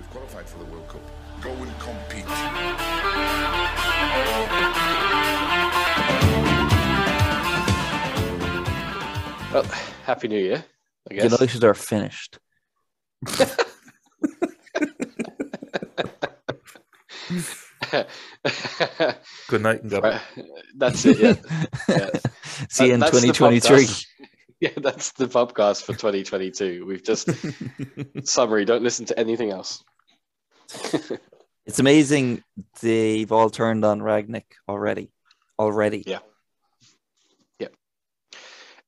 We've qualified for the World Cup. Go and compete. Well, happy New Year, I guess. United are finished. Good night and God. Right, That's it. Yeah. yeah. See you in That- that's the 2023. Yeah, that's the podcast for 2022. We've just summary. Don't listen to anything else. It's amazing they've all turned on Rangnick already. Already. Yeah. Yeah.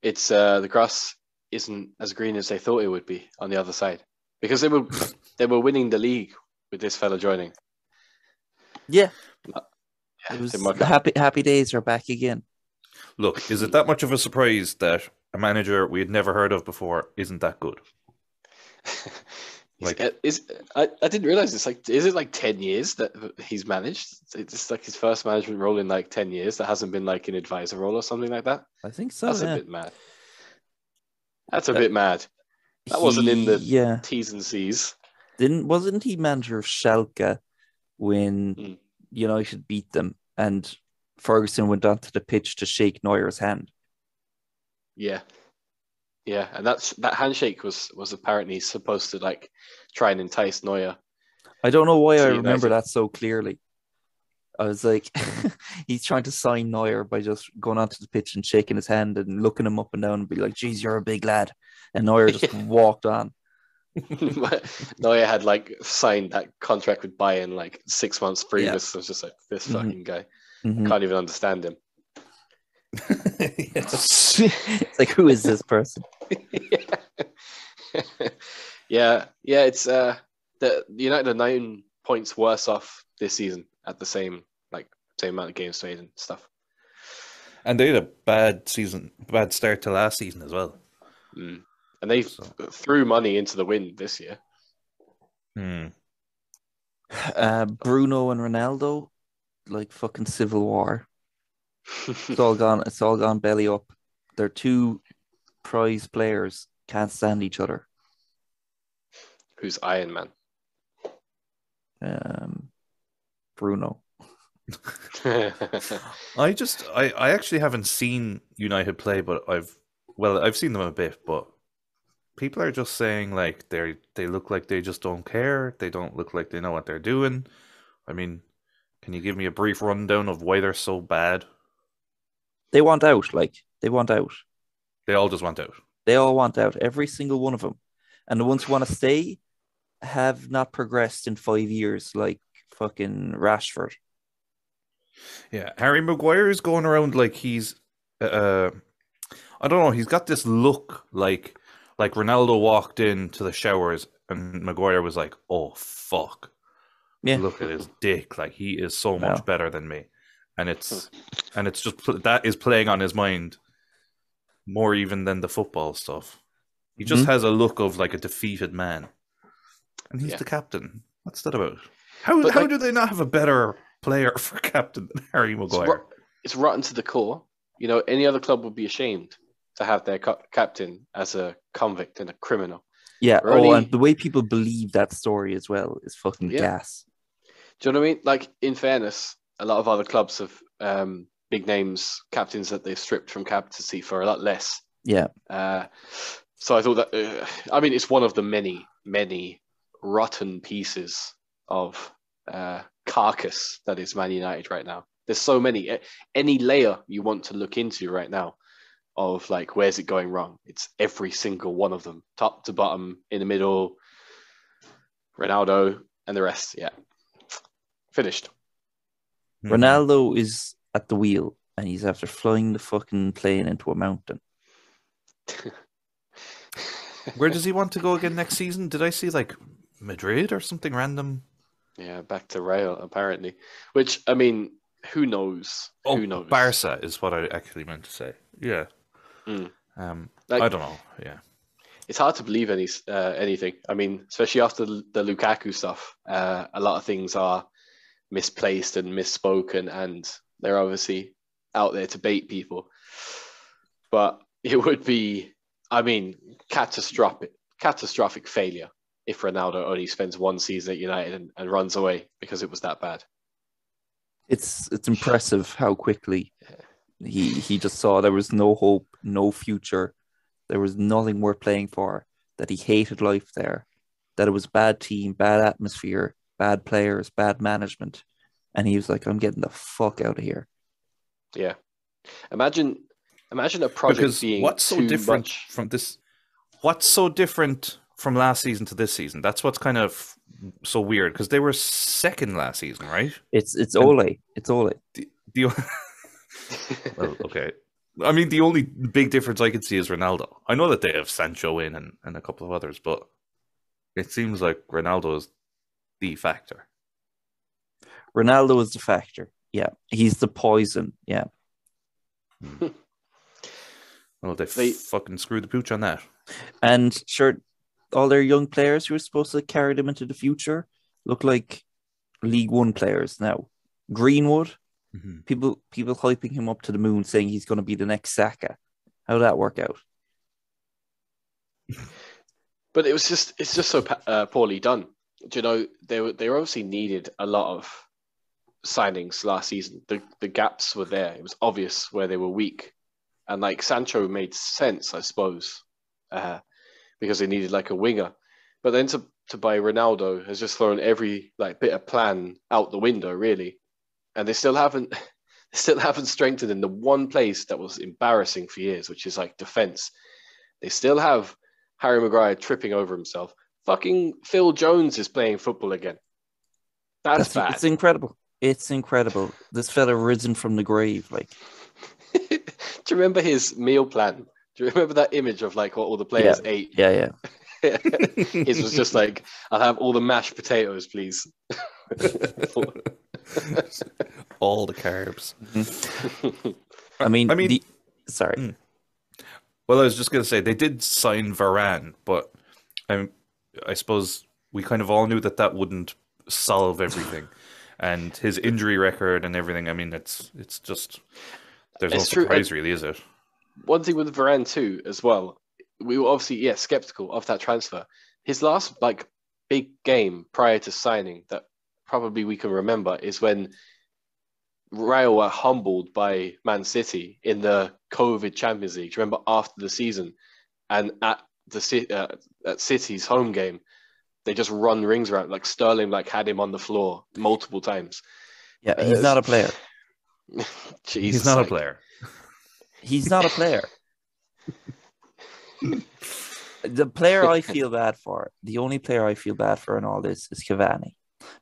It's uh, the grass isn't as green as they thought it would be on the other side because they were they were winning the league with this fella joining. Yeah. Yeah, It was didn't work the out. happy happy days are back again. Look, is it that much of a surprise that a manager we had never heard of before isn't that good? Like- is I, I didn't realize it's like is it like 10 years that he's managed it's like his first management role in like 10 years that hasn't been like an advisor role or something like that I think so. that's yeah. a bit mad that's a Uh, bit mad that wasn't in the- yeah. t's and c's Didn't wasn't he manager of Schalke when Mm. United beat them and Ferguson went onto the pitch to shake Neuer's hand? yeah yeah and that's that handshake was was apparently supposed to like try and entice Neuer I don't know why I remember that so clearly. I was like, he's trying to sign Neuer by just going onto the pitch and shaking his hand and looking him up and down and be like, geez, you're a big lad. And Neuer just walked on. Neuer had like signed that contract with Bayern like six months previous so it's just like this Mhm. fucking guy Mhm. can't even understand him it's like, who is this person? yeah, yeah. It's uh, the the United are nine points worse off this season at the same like same amount of games played and stuff. And they had a bad season, bad start to last season as well. Mm. And they So- threw money into the wind this year. Hmm. Uh, Bruno and Ronaldo, like fucking civil war. It's all gone. It's all gone belly up. They're two prize players. Can't stand each other. Who's Iron Man? Um, Bruno. I just, I, I actually haven't seen United play, but I've, well, I've seen them a bit, but people are just saying like they they look like they just don't care. They don't look like they know what they're doing. I mean, can you give me a brief rundown of why they're so bad? They want out. Like they want out. They all just want out. They all want out. Every single one of them. And the ones who want to stay have not progressed in five years, like fucking Rashford. Yeah, Harry Maguire is going around like he's, uh, I don't know. He's got this look like like Ronaldo walked into the showers and Maguire was like, "Oh fuck, Yeah. look at his dick! Like he is so much better than me." And it's and it's just that is playing on his mind more even than the football stuff. He just Mhm. has a look of like a defeated man, and he's Yeah. the captain. What's that about? How But, how like- do they not have a better player for captain than Harry it's, Maguire? rot- it's rotten to the core. You know, any other club would be ashamed to have their ca- captain as a convict and a criminal. Yeah. We're Oh, only- and the way people believe that story as well is fucking Yeah. gas. Do you know what I mean? Like, in fairness, a lot of other clubs have um, big names captains that they've stripped from captaincy for a lot less. Yeah. Uh, so I thought that, uh, I mean, it's one of the many, many rotten pieces of uh, carcass that is Man United right now. There's so many. Any layer you want to look into right now of like, where's it going wrong? It's every single one of them, top to bottom, in the middle, Ronaldo, and the rest. Yeah. Finished. Mhm. Ronaldo is at the wheel and he's after flying the fucking plane into a mountain. Where does he want to go again next season? Did I see like Madrid or something random? Yeah, back to Real apparently. Which I mean, who knows? Oh, who knows? Barca is what I actually meant to say. Yeah. Mm. Um, Like- I don't know. Yeah. It's hard to believe any uh, anything. I mean, especially after the the Lukaku stuff, uh, a lot of things are misplaced and misspoken, and they're obviously out there to bait people. But it would be, I mean, catastrophic, catastrophic failure if Ronaldo only spends one season at United and, and runs away because it was that bad. It's it's impressive how quickly he he just saw there was no hope, no future, there was nothing worth playing for. That he hated life there, that it was bad team, bad atmosphere, bad players, bad management, and he was like, "I'm getting the fuck out of here." Yeah. Imagine imagine a project Because being what's so too different much. from this? What's so different from last season to this season? That's what's kind of so weird because they were second last season, right? It's it's And- Ole, it's Ole. The, well, okay. I mean, the only big difference I can see is Ronaldo. I know that they have Sancho in and, and a couple of others, but it seems like Ronaldo is the factor. Ronaldo is the factor. Yeah, he's the poison. Yeah, Well, they, They- fucking screwed the pooch on that. and sure, all their young players who are supposed to carry them into the future look like League One players now. Greenwood, Mhm. people people hyping him up to the moon, saying he's going to be the next Saka. How'd that work out? But it was just it's just so uh, poorly done. Do you know they were they obviously needed a lot of signings last season. The the gaps were there. It was obvious where they were weak, and like Sancho made sense, I suppose, uh, because they needed like a winger. But then to to buy Ronaldo has just thrown every like bit of plan out the window, really, and they still haven't they still haven't strengthened in the one place that was embarrassing for years, which is like defense. They still have Harry Maguire tripping over himself. Fucking Phil Jones is playing football again. That's, bad. It's incredible. It's incredible. This fella risen from the grave. Like, Do you remember his meal plan? Do you remember that image of like what all the players ate? yeah, yeah. His was just like, I'll have all the mashed potatoes, please. All the carbs. I mean, I mean- the, sorry. Mm. Well, I was just going to say they did sign Varane, but I, I suppose we kind of all knew that that wouldn't solve everything, and his injury record and everything. I mean, it's it's just there's It's no true, surprise, really, is it? One thing with Varane too, as well. We were obviously yeah skeptical of that transfer. His last like big game prior to signing that probably we can remember is when Real were humbled by Man City in the COVID Champions League. Do you remember after the season and at the Ci- uh, at City's home game, they just run rings around like Sterling like had him on the floor multiple times. Yeah, he's not a player. Jesus, He's not a player. He's not a player. the player I feel bad for, the only player I feel bad for in all this is Cavani,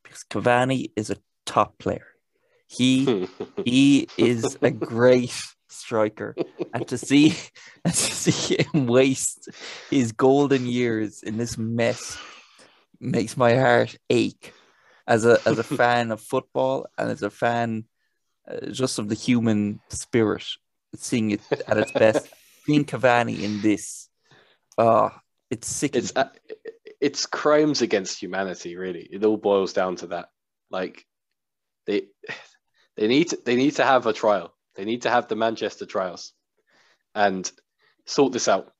because Cavani is a top player. He he is a great striker, and to see and to see him waste his golden years in this mess makes my heart ache. As a as a fan of football and as a fan uh, just of the human spirit, seeing it at its best, seeing Cavani in this, ah, it's sickening. it's uh, it's crimes against humanity really it all boils down to that like they they need to, they need to have a trial they need to have the manchester trials and sort this out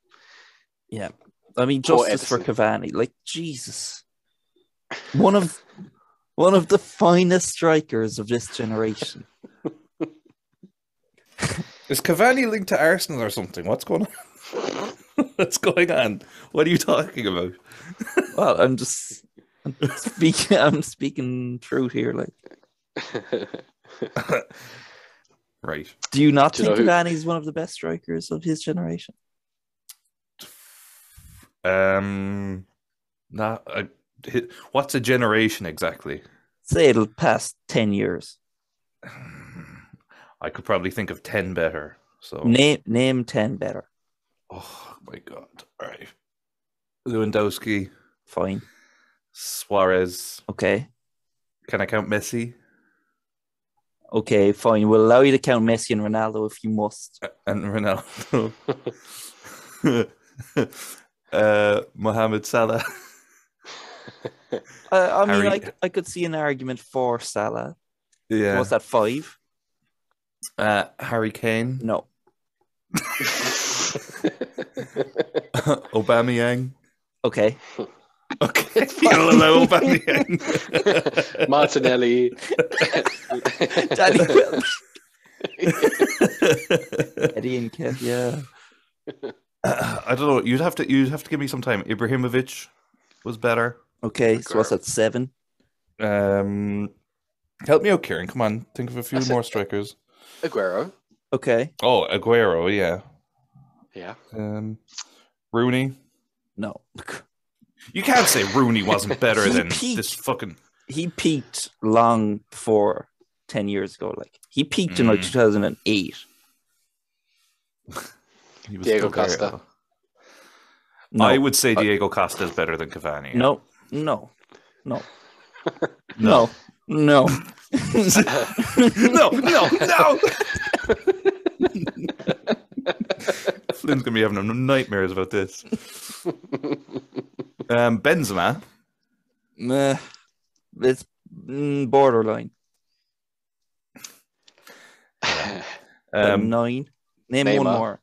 Yeah, I mean Poor justice for Cavani, like Jesus, one of one of the finest strikers of this generation. Is Cavani linked to Arsenal or something? What's going on? What's going on? What are you talking about? Well, I'm just I'm speaking. I'm speaking truth here. Like, Right. do you not Do you think know who- Cavani is one of the best strikers of his generation? Um. Nah. I, what's a generation exactly? Say it'll pass ten years. I could probably think of ten better. So. Name name ten better. Oh my god! All right. Lewandowski, Fine. Suarez. Okay. Can I count Messi Okay. Fine. We'll allow you to count Messi and Ronaldo if you must. and Ronaldo? uh, Mohamed Salah. Uh, I mean, Harry- I, I could see an argument for Salah. Yeah. Was that five? Uh, Harry Kane. No. Aubameyang. Okay. Okay, you'll allow Aubameyang. Martinelli. Danny Welbeck. Eddie and Kev, yeah. I don't know. You'd have to. You'd have to give me some time. Ibrahimovic was better. Okay, so what's that? Seven. Um, help me out, Kieran. Come on, think of a few more strikers. Aguero. Okay, Oh, Aguero, yeah. Yeah. Um, Rooney. no. You can't say Rooney wasn't better than peaked. this fucking. He peaked long before ten years ago. Like he peaked in like Mm. two thousand and eight. Diego Costa. No, I would say Diego Costa is better than Cavani. no, no, no, no, no. no, no, no. Flynn's gonna be having nightmares about this. Um, Benzema. Meh. It's mm, borderline. Um, nine. Name one more.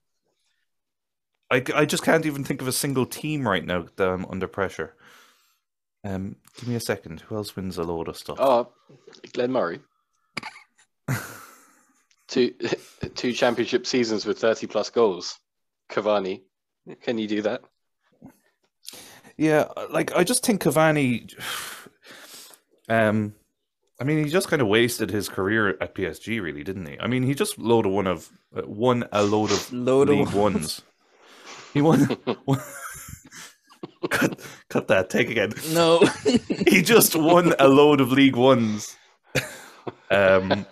I, I just can't even think of a single team right now that I'm under pressure. Um, give me a second. Who else wins a load of stuff? Oh, Glenn Murray. two two championship seasons with 30 plus goals. Cavani. Can you do that? Yeah, like I just think Cavani. Um, I mean, he just kind of wasted his career at PSG, really, didn't he? I mean, he just loaded one of uh, won a load of Load of ones. He won. cut, cut that. Take again. No. He just won a load of league ones. Um,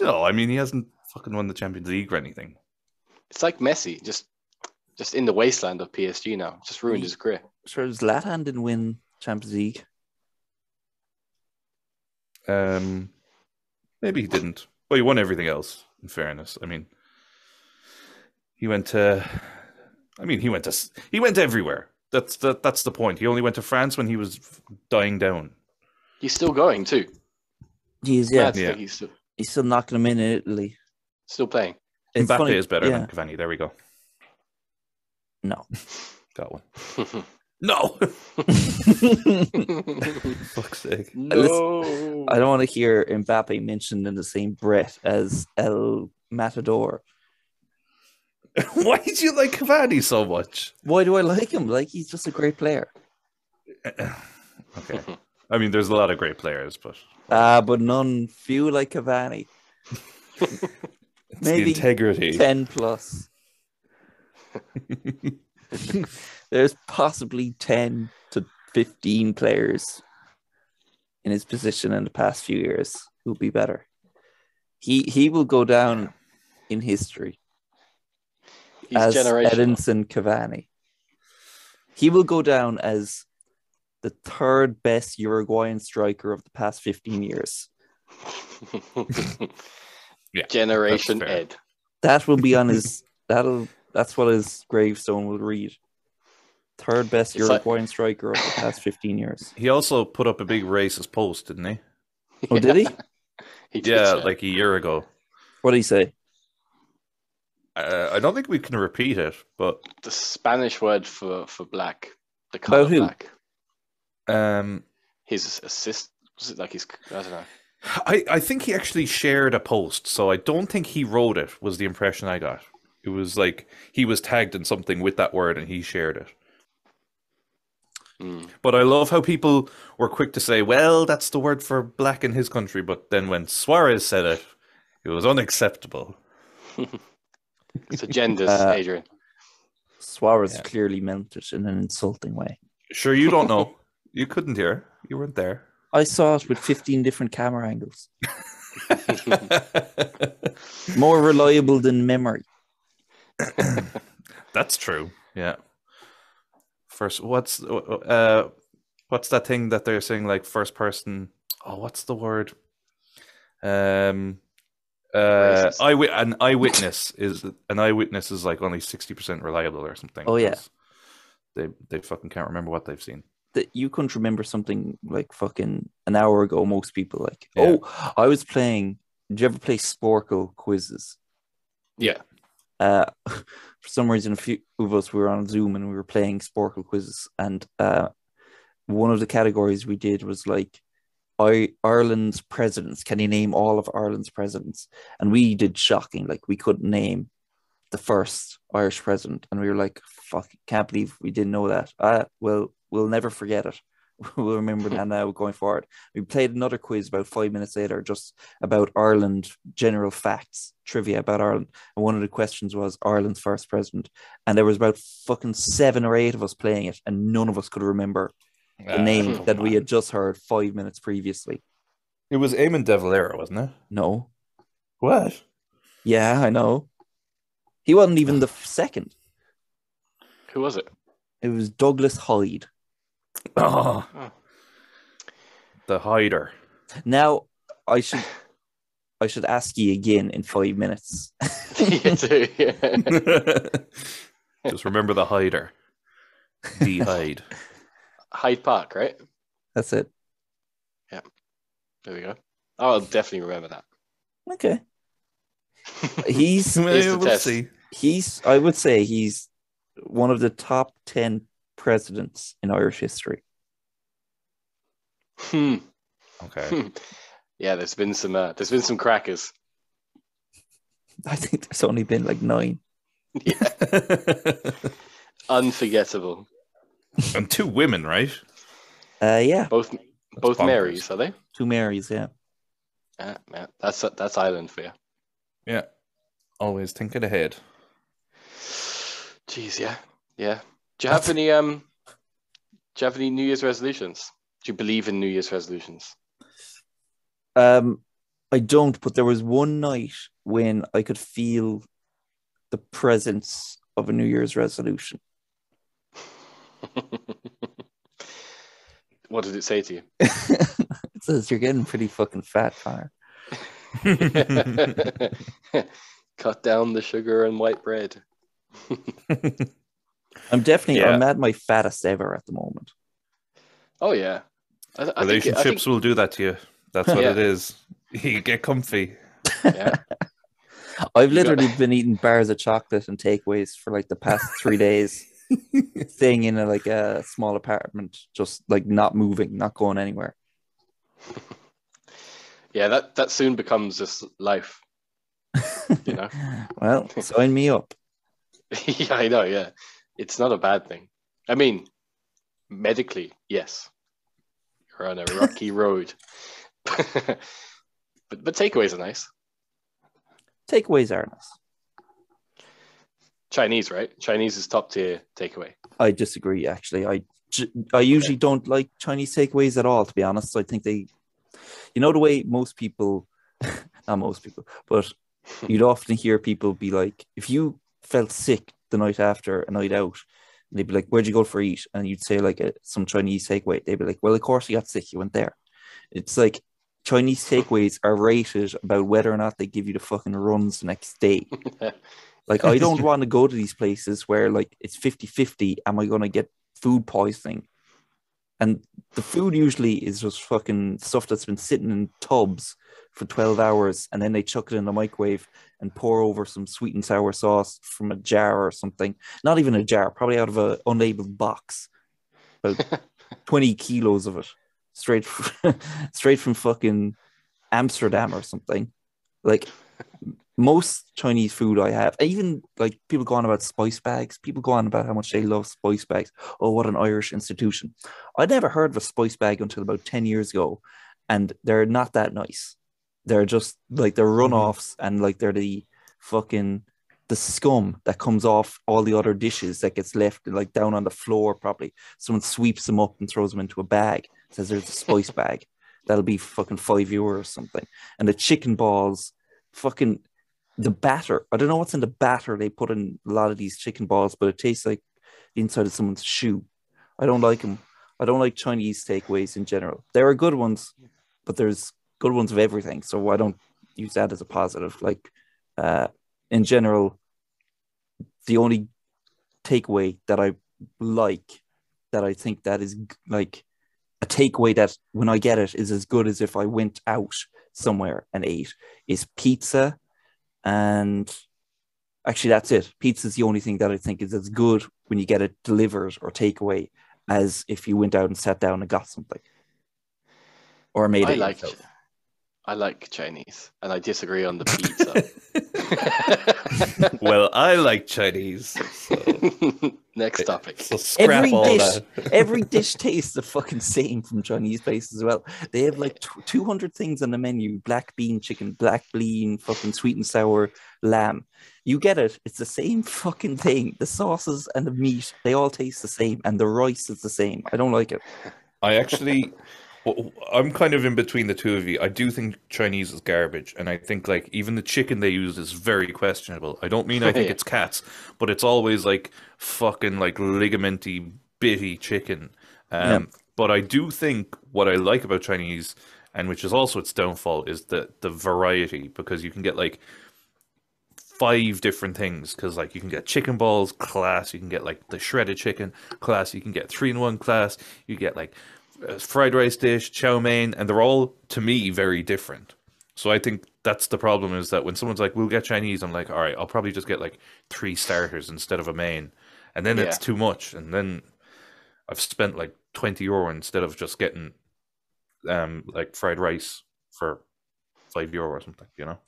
you know, I mean, he hasn't fucking won the Champions League or anything. It's like Messi, just just in the wasteland of PSG now. Just ruined his career. sure, Zlatan didn't win Champions League. Um, maybe he didn't. Well, he won everything else. In fairness, I mean, he went to. I mean, he went to. s- He went everywhere. That's the that's the point. He only went to France when he was dying down. He's still going too. He's yeah, Mad to Yeah. he's still, he's still knocking him in in Italy. still playing. It's Mbappe funny- is better yeah. than Cavani. There we go. No. Got one. No. Fuck's sake. no. I don't want to hear Mbappe mentioned in the same breath as El Matador. Why do you like Cavani so much? Why do I like him? Like he's just a great player. Okay. I mean, there's a lot of great players, but Ah, but none few like Cavani. it's Maybe the integrity. Ten plus. There's possibly ten to fifteen players in his position in the past few years who'll be better. He he will go down in history He's as. Edinson Cavani. He will go down as the third best Uruguayan striker of the past 15 years. Yeah, Generation. Ed. That will be on his that'll that's what his gravestone will read. Third best It's like- Uruguayan striker of the past 15 years. He also put up a big racist post, didn't he? Oh, did he? He did, Yeah, yeah. like a year ago. What did he say? Uh, I don't think we can repeat it, but the Spanish word for for black. The color black. Um, His assist was it like his I don't know. I, I think he actually shared a post, so I don't think he wrote it, was the impression I got. It was like he was tagged in something with that word and he shared it. Hmm. But I love how people were quick to say, well, that's the word for black in his country. But then when Suarez said it, it was unacceptable. It's agendas, Uh, Adrian. Suarez Yeah. clearly meant it in an insulting way. Sure, you don't know. you couldn't hear. You weren't there. I saw it with 15 different camera angles. More reliable than memory. That's true. Yeah. First, what's uh, what's that thing that they're saying? Like first person. Oh, what's the word? Um, uh, Racist. eyewit- an eyewitness is an eyewitness is like only sixty percent reliable or something. Oh, yeah. 'cause They they fucking can't remember what they've seen. That you couldn't remember something like fucking an hour ago. Most people like, Yeah. oh, I was playing. Did you ever play Sporcle quizzes? Yeah. Uh, for some reason, a few of us we were on Zoom and we were playing Sporcle quizzes, and uh, one of the categories we did was like I, Ireland's presidents. Can you name all of Ireland's presidents? And we did shocking. Like we couldn't name the first Irish president, and we were like, "Fuck! Can't believe we didn't know that." Ah, well, we'll never forget it. we'll remember that now going forward. We played another quiz about five minutes later, just about Ireland, general facts, trivia about Ireland. And one of the questions was Ireland's first president. And there was about fucking seven or eight of us playing it, and none of us could remember the Ah, name that we had just heard five minutes previously. It was Eamon De Valera, wasn't it? No. What? Yeah, I know. He wasn't even the second. Who was it? It was Douglas Hyde. Oh, Oh. the hider. Now I should I should ask you again in five minutes. You do, yeah. Just remember the hider. The hide. Hyde Park, right? That's it. Yeah. There we go. I'll definitely remember that. Okay. He's Here's the we'll test. see. he's I would say he's one of the top ten presidents in Irish history. Hmm. Okay. yeah, there's been some uh, there's been some crackers. I think there's only been like nine. Yeah. Unforgettable. and two women, right? Uh yeah, Both both bonkers. Marys, are they? two Marys, yeah. Yeah, yeah. That's that's Ireland for you. Yeah. Always thinking ahead. Jeez, yeah, yeah. Do you have any um? Do you have any New Year's resolutions? Do you believe in New Year's resolutions? Um I don't, but there was one night when I could feel the presence of a New Year's resolution. what did it say to you? it says you're getting pretty fucking fat, Connor. Cut down the sugar and white bread. I'm definitely Yeah. I'm at my fattest ever at the moment. Oh yeah, I, I think, I Relationships think will do that to you. That's what Yeah. it is. You get comfy. yeah. I've You got- literally been eating bars of chocolate and takeaways for like the past three days, staying in a, like a small apartment, just like not moving, not going anywhere. yeah, that that soon becomes just life. You know. well, sign me up. yeah, I know. Yeah, it's not a bad thing. I mean, medically, yes, you're on a rocky road, but but takeaways are nice. Takeaways are nice. Chinese, right? Chinese is top tier takeaway. I disagree. Actually, I I usually don't like Chinese takeaways at all. To be honest, I think they, you know, the way most people, not most people, but you'd often hear people be like, if you felt sick the night after a night out, they'd be like, "Where'd you go for eat?" And you'd say like a, some Chinese takeaway. They'd be like, "Well, of course you got sick. You went there." It's like Chinese takeaways are rated about whether or not they give you the fucking runs the next day. Like I don't want to go to these places where like it's 50-50. Am I gonna get food poisoning? And the food usually is just fucking stuff that's been sitting in tubs for 12 hours and then they chuck it in the microwave and pour over some sweet and sour sauce from a jar or something. Not even a jar, probably out of a unlabeled box. About 20 kilos of it. Straight from, straight from fucking Amsterdam or something. Like most Chinese food I have, even like people go on about spice bags. People go on about how much they love spice bags. Oh, what an Irish institution! I'd never heard of a spice bag until about ten years ago, and they're not that nice. They're just like they're mm-hmm. runoffs, and like they're the fucking the scum that comes off all the other dishes that gets left like down on the floor. Probably someone sweeps them up and throws them into a bag. Says there's a spice bag. That'll be fucking five euro or something. And the chicken balls, fucking the batter. I don't know what's in the batter they put in a lot of these chicken balls, but it tastes like the inside of someone's shoe. I don't like them. I don't like Chinese takeaways in general. There are good ones, but there's good ones of everything. So I don't use that as a positive. Like uh, in general, the only takeaway that I like that I think that is like a takeaway that when I get it is as good as if I went out somewhere and ate is pizza and actually that's it pizza is the only thing that i think is as good when you get it delivered or takeaway as if you went out and sat down and got something or made I it like yourself. I like Chinese, and I disagree on the pizza. well, I like Chinese. So, Next topic. so scrap Every all dish, that. every dish tastes the fucking same from Chinese places as well. They have like tw- 200 things on the menu black bean chicken, black bean, fucking sweet and sour lamb. You get it. It's the same fucking thing. The sauces and the meat, they all taste the same, and the rice is the same. I don't like it. I actually, well, I'm kind of in between the two of you. I do think Chinese is garbage, and I think like even the chicken they use is very questionable. I don't mean I think it's cats, but it's always like fucking like ligamenty, bitty chicken. Um, But I do think what I like about Chinese, and which is also its downfall, is the the variety because you can get like five different things because like you can get chicken balls class you can get like the shredded chicken class you can get three in one class you get like fried rice dish chow mein and they're all to me very different so i think that's the problem is that when someone's like we'll get chinese i'm like all right i'll probably just get like three starters instead of a main and then it's too much and then i've spent like 20 euro instead of just getting um like fried rice for five euro or something you know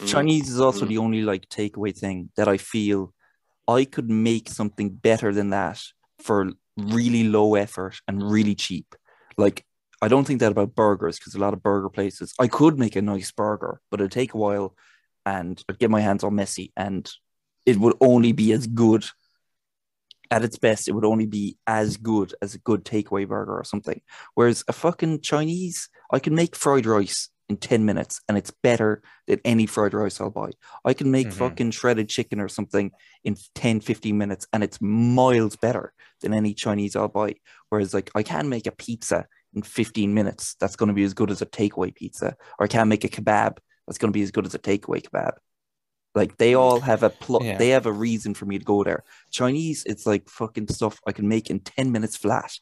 Mm. Chinese is also Mm. the only like takeaway thing that I feel I could make something better than that for really low effort and really cheap. Like I don't think that about burgers because a lot of burger places I could make a nice burger, but it'd take a while and I'd get my hands all messy and it would only be as good at its best, it would only be as good as a good takeaway burger or something. Whereas a fucking Chinese, I can make fried rice in 10 minutes and it's better than any fried rice I'll buy. I can make Mhm. fucking shredded chicken or something in 10, 15 minutes and it's miles better than any Chinese I'll buy. Whereas, like, I can make a pizza in 15 minutes that's going to be as good as a takeaway pizza, or I can make a kebab that's going to be as good as a takeaway kebab. Like, they all have a plot, Yeah. they have a reason for me to go there. Chinese, it's like fucking stuff I can make in 10 minutes flat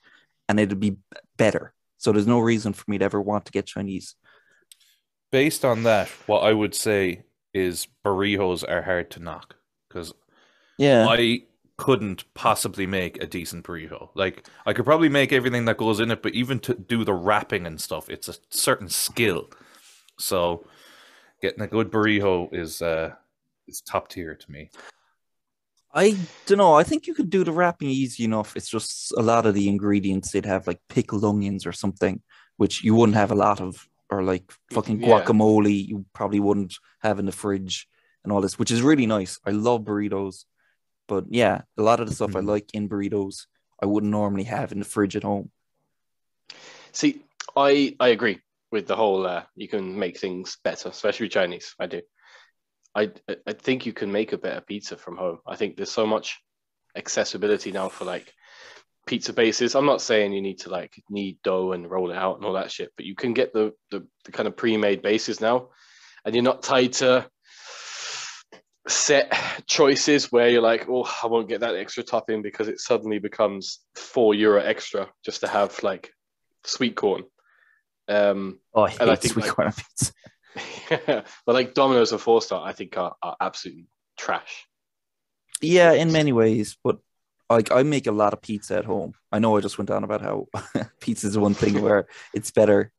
and it'll be better. So, there's no reason for me to ever want to get Chinese. Based on that, what I would say is burritos are hard to knock because Yeah. I couldn't possibly make a decent burrito. Like I could probably make everything that goes in it, but even to do the wrapping and stuff, it's a certain skill. So getting a good burrito is uh is top tier to me. I don't know. I think you could do the wrapping easy enough. It's just a lot of the ingredients they'd have like pickled onions or something, which you wouldn't have a lot of, or like fucking Yeah. guacamole you probably wouldn't have in the fridge and all this, which is really nice. I love burritos, but yeah, a lot of the stuff I Mhm. like in burritos I wouldn't normally have in the fridge at home. See, I I agree with the whole. Uh, you can make things better, especially Chinese. I do. I I think you can make a better pizza from home. I think there's so much accessibility now for like pizza bases. I'm not saying you need to like knead dough and roll it out and all that shit, but you can get the the, the kind of pre-made bases now, and you're not tied to set choices where you're like, oh, I won't get that extra topping because it suddenly becomes four euro extra just to have like sweet corn. Um, Oh, I And I think, sweet like- corn pizza. but like Domino's and Four Star, I think are, are absolutely trash. Yeah, in many ways, but like I make a lot of pizza at home. I know I just went on about how pizza is one thing where it's better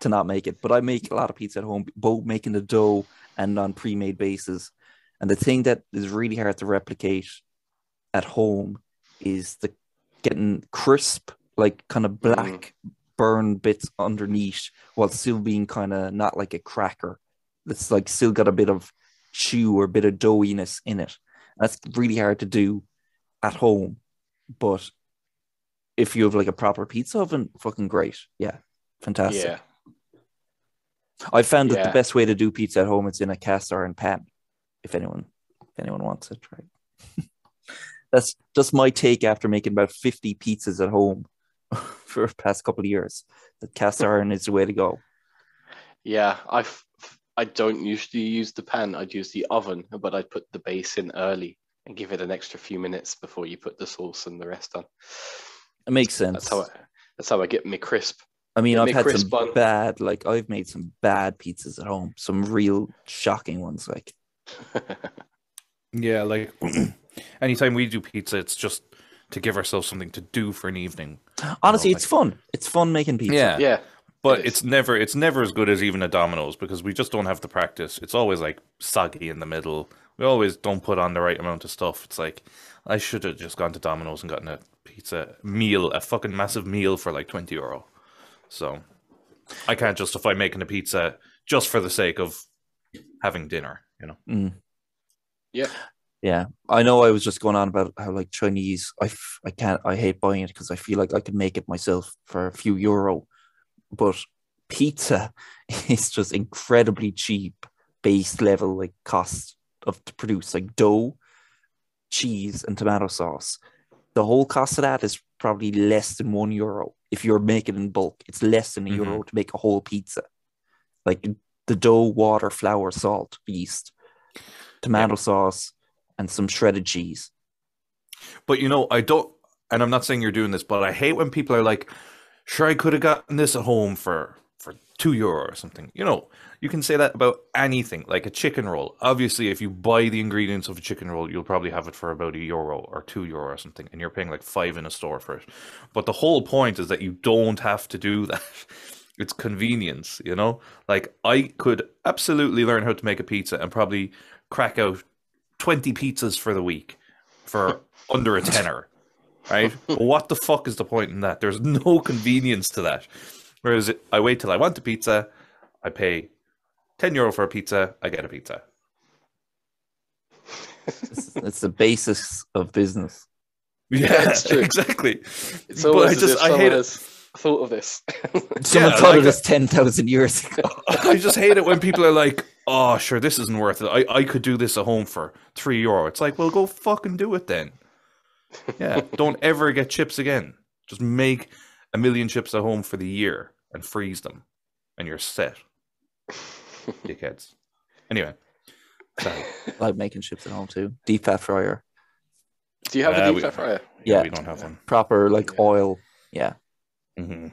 to not make it, but I make a lot of pizza at home, both making the dough and on pre-made bases. And the thing that is really hard to replicate at home is the getting crisp, like kind of mm-hmm. black burn bits underneath while still being kind of not like a cracker. It's like still got a bit of chew or a bit of doughiness in it. That's really hard to do at home. But if you have like a proper pizza oven, fucking great. Yeah. Fantastic. Yeah, I found that Yeah. the best way to do pizza at home is in a cast iron pan. If anyone if anyone wants it, right? That's just my take after making about 50 pizzas at home for the past couple of years. That cast iron is the way to go. yeah. I I don't usually use the pan. I'd use the oven, but I'd put the base in early and give it an extra few minutes before you put the sauce and the rest on. It makes sense. That's how I, that's how I get me crisp. I mean, I've me had some bun. bad, like I've made some bad pizzas at home, some real shocking ones. Like, Yeah, like anytime we do pizza, it's just to give ourselves something to do for an evening. Honestly, like- it's fun. It's fun making pizza. Yeah, Yeah, but it is. it's never it's never as good as even a Domino's because we just don't have the practice. It's always like soggy in the middle. We always don't put on the right amount of stuff. It's like I should have just gone to Domino's and gotten a pizza meal, a fucking massive meal for like twenty euro. So I can't justify making a pizza just for the sake of having dinner. You know. Mm. Yeah. Yeah. I know I was just going on about how like Chinese, I, f- I can't, I hate buying it because I feel like I could make it myself for a few euro. But pizza is just incredibly cheap, base level, like cost of to produce, like dough, cheese, and tomato sauce. The whole cost of that is probably less than one euro. If you're making in bulk, it's less than a Mhm. euro to make a whole pizza. Like the dough, water, flour, salt, yeast, tomato sauce, and some shredded cheese. But you know, I don't, and I'm not saying you're doing this, but I hate when people are like, "Sure, I could have gotten this at home for for two euro or something." You know, you can say that about anything, like a chicken roll. Obviously, if you buy the ingredients of a chicken roll, you'll probably have it for about a euro or two euro or something, and you're paying like five in a store for it. But the whole point is that you don't have to do that. It's convenience, you know. Like I could absolutely learn how to make a pizza and probably crack out twenty pizzas for the week for under a tenner, right? what the fuck is the point in that? There's no convenience to that. Whereas I wait till I want a pizza, I pay ten euro for a pizza, I get a pizza. It's, it's the basis of business. Yeah, it's true. exactly. it's but I just I hate it. thought of this. Someone Yeah, thought like of this 10,000 years ago. I just hate it when people are like, "Oh, sure, this isn't worth it. I, I could do this at home for three euro." It's like, well, go fucking do it then. Yeah, don't ever get chips again. Just make a million chips at home for the year and freeze them, and you're set. Dickheads. Anyway, sorry. I like making chips at home too. Deep fat fryer. Do you have Uh, a deep we- fat fryer? Yeah, Yeah. we don't have one. Proper like Yeah. oil. Yeah. hmm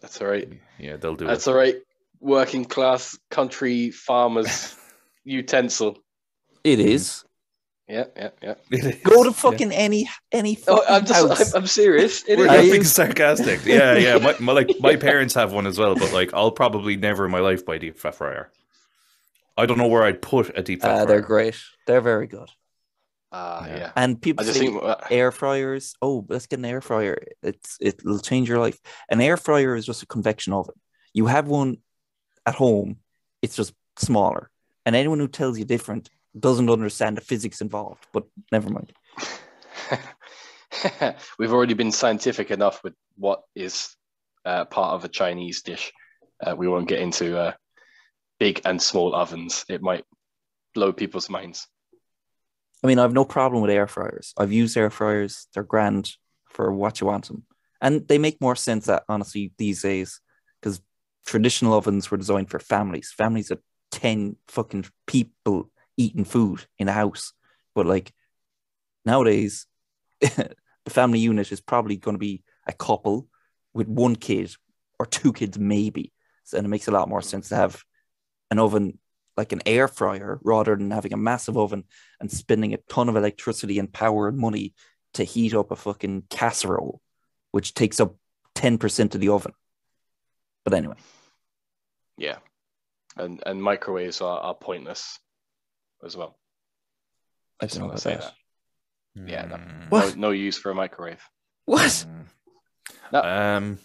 That's all right. Yeah, they'll do it. That's it. all right. Working class country farmers utensil. It is. Yeah, yeah, yeah. Go to fucking any any Oh, I'm just, house. I'm, I'm serious. It We're is. Are not you- being sarcastic. Yeah, yeah. My, my like my parents have one as well, but like I'll probably never in my life buy deep fat fryer. I don't know where I'd put a deep fat Uh, fryer. they're great. They're very good. Ah, Yeah. yeah. And people I say think uh, air fryers. Oh, let's get an air fryer. It's it'll change your life. An air fryer is just a convection oven. You have one at home. It's just smaller. And anyone who tells you different doesn't understand the physics involved. But never mind. we've already been scientific enough with what is uh, part of a Chinese dish. Uh, we won't get into uh, big and small ovens. It might blow people's minds. I mean, I have no problem with air fryers. I've used air fryers. They're grand for what you want them. And they make more sense that honestly these days because traditional ovens were designed for families. Families of 10 fucking people eating food in a house. But like nowadays, the family unit is probably going to be a couple with one kid or two kids, maybe. So, and it makes a lot more sense to have an oven like an air fryer rather than having a massive oven and spending a ton of electricity and power and money to heat up a fucking casserole, which takes up 10% of the oven. But anyway, Yeah. And and microwaves are, are pointless as well. I Just don't wanna say that. that. Yeah, no. What? No, no use for a microwave. What? No. Um,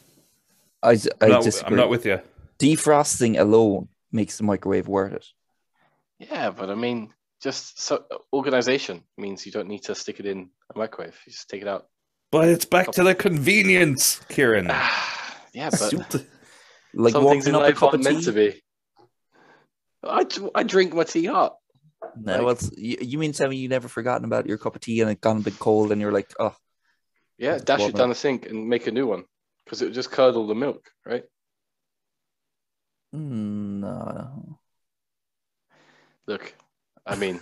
I, I I'm, not, disagree. I'm not with you. Defrosting alone makes the microwave worth it. Yeah, but I mean, just so organization means you don't need to stick it in a microwave. You just take it out. But it's back to the convenience, Kieran. yeah, but Like some things warming in life aren't meant to be. I, I drink my tea hot. No, Like- well, you, you mean tell me you never forgotten about your cup of tea and it gone a bit cold and you're like, oh, Yeah, dash it it down the sink and make a new one because it would just curdle the milk, right? mm, no. Look, I mean,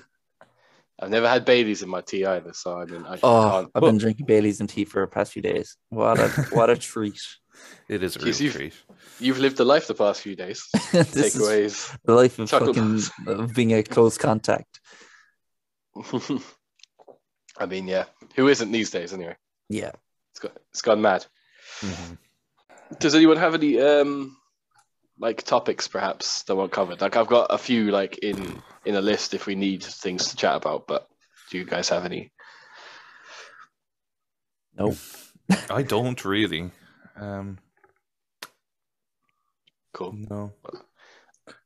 I've never had Bailey's in my tea either, so I mean, I Oh, can't. I've been drinking Bailey's and tea for the past few days. What a what a treat! It is a real Jeez, you've- treat. You've lived a life the past few days. Takeaways. the life of chocolate fucking bars. of being a close contact. I mean, yeah. Who isn't these days, anyway? Yeah. It's got it's gone mad. Mhm. Does anyone have any um like topics perhaps that weren't covered? Like I've got a few like in in a list if we need things to chat about, but do you guys have any? Nope. I don't really. Um, Cool. no.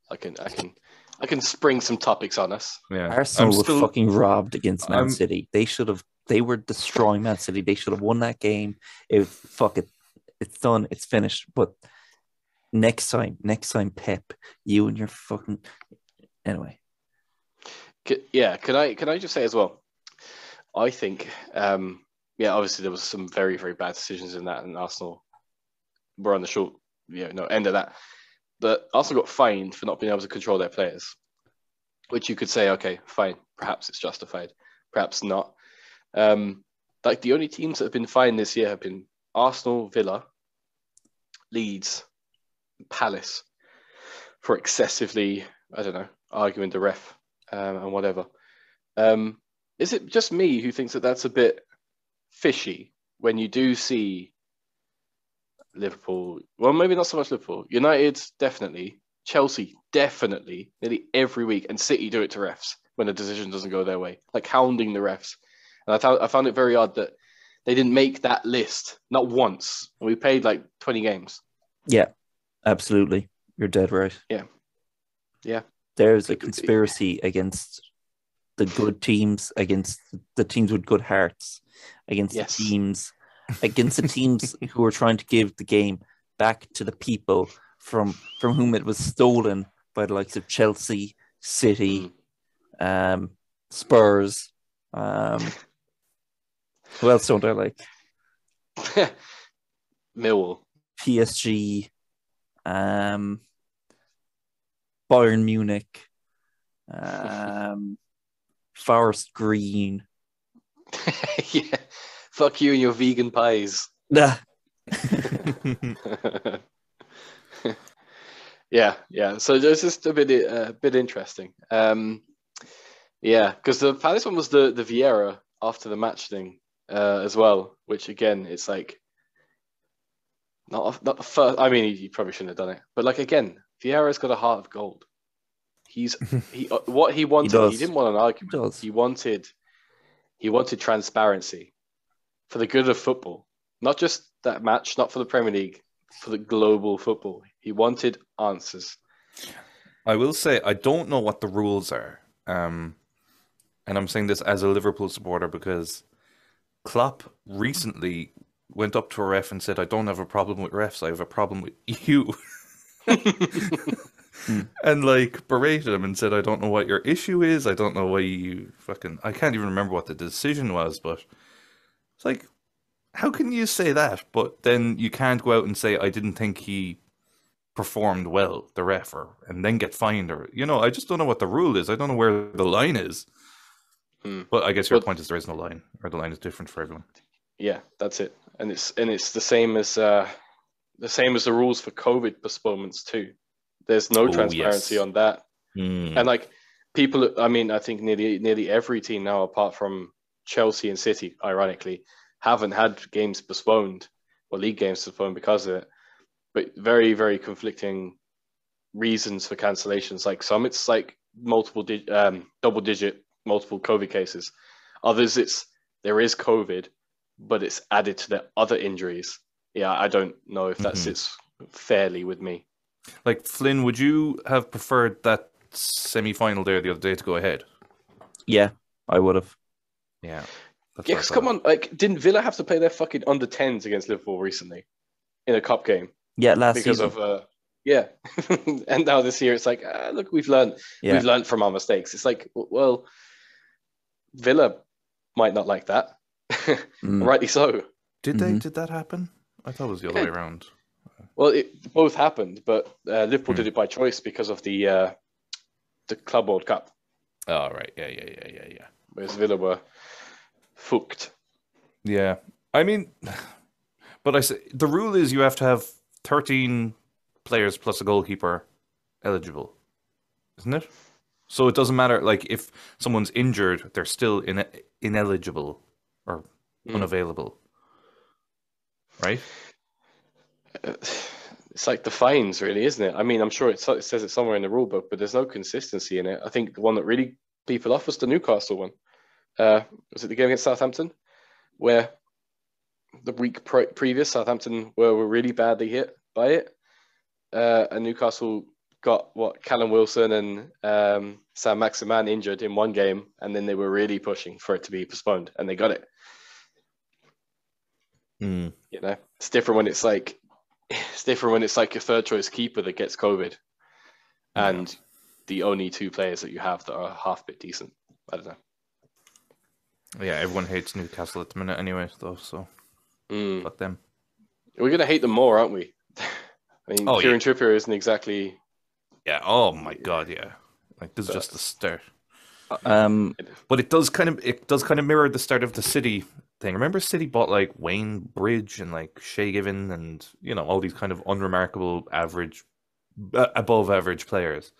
I can I can I can spring some topics on us. Yeah. Arsenal I'm were still- fucking robbed against Man I'm- City. They should have. They were destroying Man City. They should have won that game. It fuck it. It's done. It's finished. But next time, next time, Pep, you and your fucking anyway. Yeah, can I can I just say as well? I think um yeah, obviously there was some very very bad decisions in that, and Arsenal were on the short yeah no end of that. But Arsenal got fined for not being able to control their players, which you could say okay, fine, perhaps it's justified, perhaps not. Um, like the only teams that have been fined this year have been Arsenal, Villa, Leeds, Palace for excessively I don't know arguing the ref um, and whatever. Um, is it just me who thinks that that's a bit fishy when you do see Liverpool? Well, maybe not so much Liverpool. United definitely, Chelsea definitely, nearly every week, and City do it to refs when a decision doesn't go their way, like hounding the refs. And I found I found it very odd that they didn't make that list not once, and we played like twenty games. Yeah, absolutely. You're dead right. Yeah. Yeah. There's a conspiracy against the good teams, against the teams with good hearts, against Yes. the teams, against the teams who are trying to give the game back to the people from from whom it was stolen by the likes of Chelsea, City, um, Spurs. Um, who else don't I like? Millwall. PSG, um, Bayern Munich, um, Forest Green. yeah. Fuck you and your vegan pies. Nah. yeah, yeah. So it's just a bit a bit interesting. Um, yeah, because the Palace one was the the Vieira after the match thing uh, as well, which again, it's like not not the first. I mean, he, he probably shouldn't have done it, but like again, Vieira's got a heart of gold. He's he uh, what he wanted. He, does. didn't want an argument. does. He wanted he wanted transparency for the good of football, not just that match, not for the Premier League, for the global football. He wanted answers. I will say I don't know what the rules are. Um, and I'm saying this as a Liverpool supporter because Klopp recently went up to a ref and said, "I don't have a problem with refs. I have a problem with you." and like berated him and said, "I don't know what your issue is. I don't know why you fucking. I can't even remember what the decision was, but it's like, how can you say that? But then you can't go out and say, I didn't think he performed well, the ref, or and then get fined, or you know, I just don't know what the rule is. I don't know where the line is. Hmm. But I guess your Well- point is there is no line, or the line is different for everyone. Yeah, that's it. And it's and it's the same as uh, the same as the rules for COVID postponements too. There's no Oh, transparency yes. on that. And like people, I mean, I think nearly nearly every team now, apart from Chelsea and City, ironically, haven't had games postponed or league games postponed because of it. But very very conflicting reasons for cancellations. Like some, it's like multiple, di- um, double digit, multiple COVID cases. Others, it's there is COVID, but it's added to the other injuries. Yeah, I don't know if that Mhm. sits fairly with me. Like Flynn, would you have preferred that semi-final there the other day to go ahead? Yeah, I would have. Yeah. That's Yeah, what I 'cause thought. come on, like, didn't Villa have to play their fucking under 10s against Liverpool recently in a cup game Yeah, last because season. of, uh, yeah. and now this year it's like, ah, look, we've learned, yeah. we've learned from our mistakes. It's like, well, Villa might not like that, Mm. rightly so. Did they? Mhm. Did that happen? I thought it was the other Yeah. way around. Well, it both happened, but uh, Liverpool Hmm. did it by choice because of the uh, the Club World Cup, Oh right, yeah, yeah, yeah, yeah, yeah. whereas Villa were fucked. Yeah, I mean, but I say the rule is you have to have thirteen players plus a goalkeeper eligible, isn't it? So it doesn't matter. Like if someone's injured, they're still in ineligible or Mm. unavailable. right? It's like the fines, really, isn't it? I mean, I'm sure it, it says it somewhere in the rule book, but there's no consistency in it. I think the one that really people off was the Newcastle one. Uh, was it the game against Southampton, where the week pre- previous Southampton were, were really badly hit by it, uh, and Newcastle got what Callum Wilson and um, Saint-Maximin injured in one game, and then they were really pushing for it to be postponed, and they got it. Mm. You know, it's different when it's like it's different when it's like your third choice keeper that gets COVID, and the only two players that you have that are half bit decent. I don't know. Yeah, everyone hates Newcastle at the minute anyway, though. So Mm. fuck them. We're gonna hate them more, aren't we? I mean, Oh, Kieran Trippier isn't exactly. Yeah. Oh my god. Yeah. Like this is just the start. Um, But it does kind of it does kind of mirror the start of the City thing. Remember, City bought like Wayne Bridge and like Shay Given and you know all these kind of unremarkable average, uh, above average players.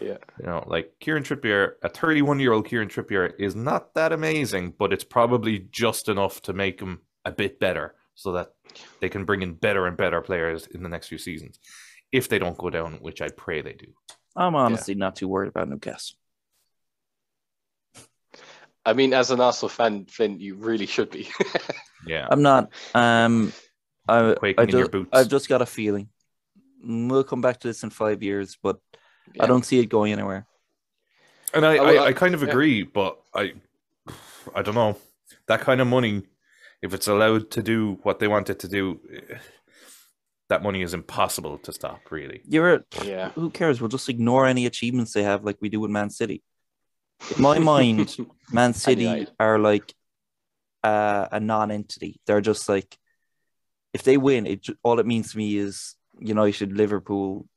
Yeah, You know, like Kieran Trippier, a 31 year old Kieran Trippier is not that amazing, but it's probably just enough to make him a bit better so that they can bring in better and better players in the next few seasons. If they don't go down, which I pray they do. I'm honestly not too worried about Newcastle. I mean, as an Arsenal fan, Flint, you really should be. Yeah. I'm not. Um, I, Quaking I in your just, boots. I've just got a feeling. We'll come back to this in five years, but I don't see it going anywhere. And I, I I, I kind of yeah. agree, but I I don't know. That kind of money, if it's allowed to do what they want it to do, eh, that money is impossible to stop, really. You're Yeah. who cares? We'll just ignore any achievements they have, like we do with Man City. In my mind, Man City are like uh, a non-entity. They're just like if they win, it all it means to me is United, Liverpool,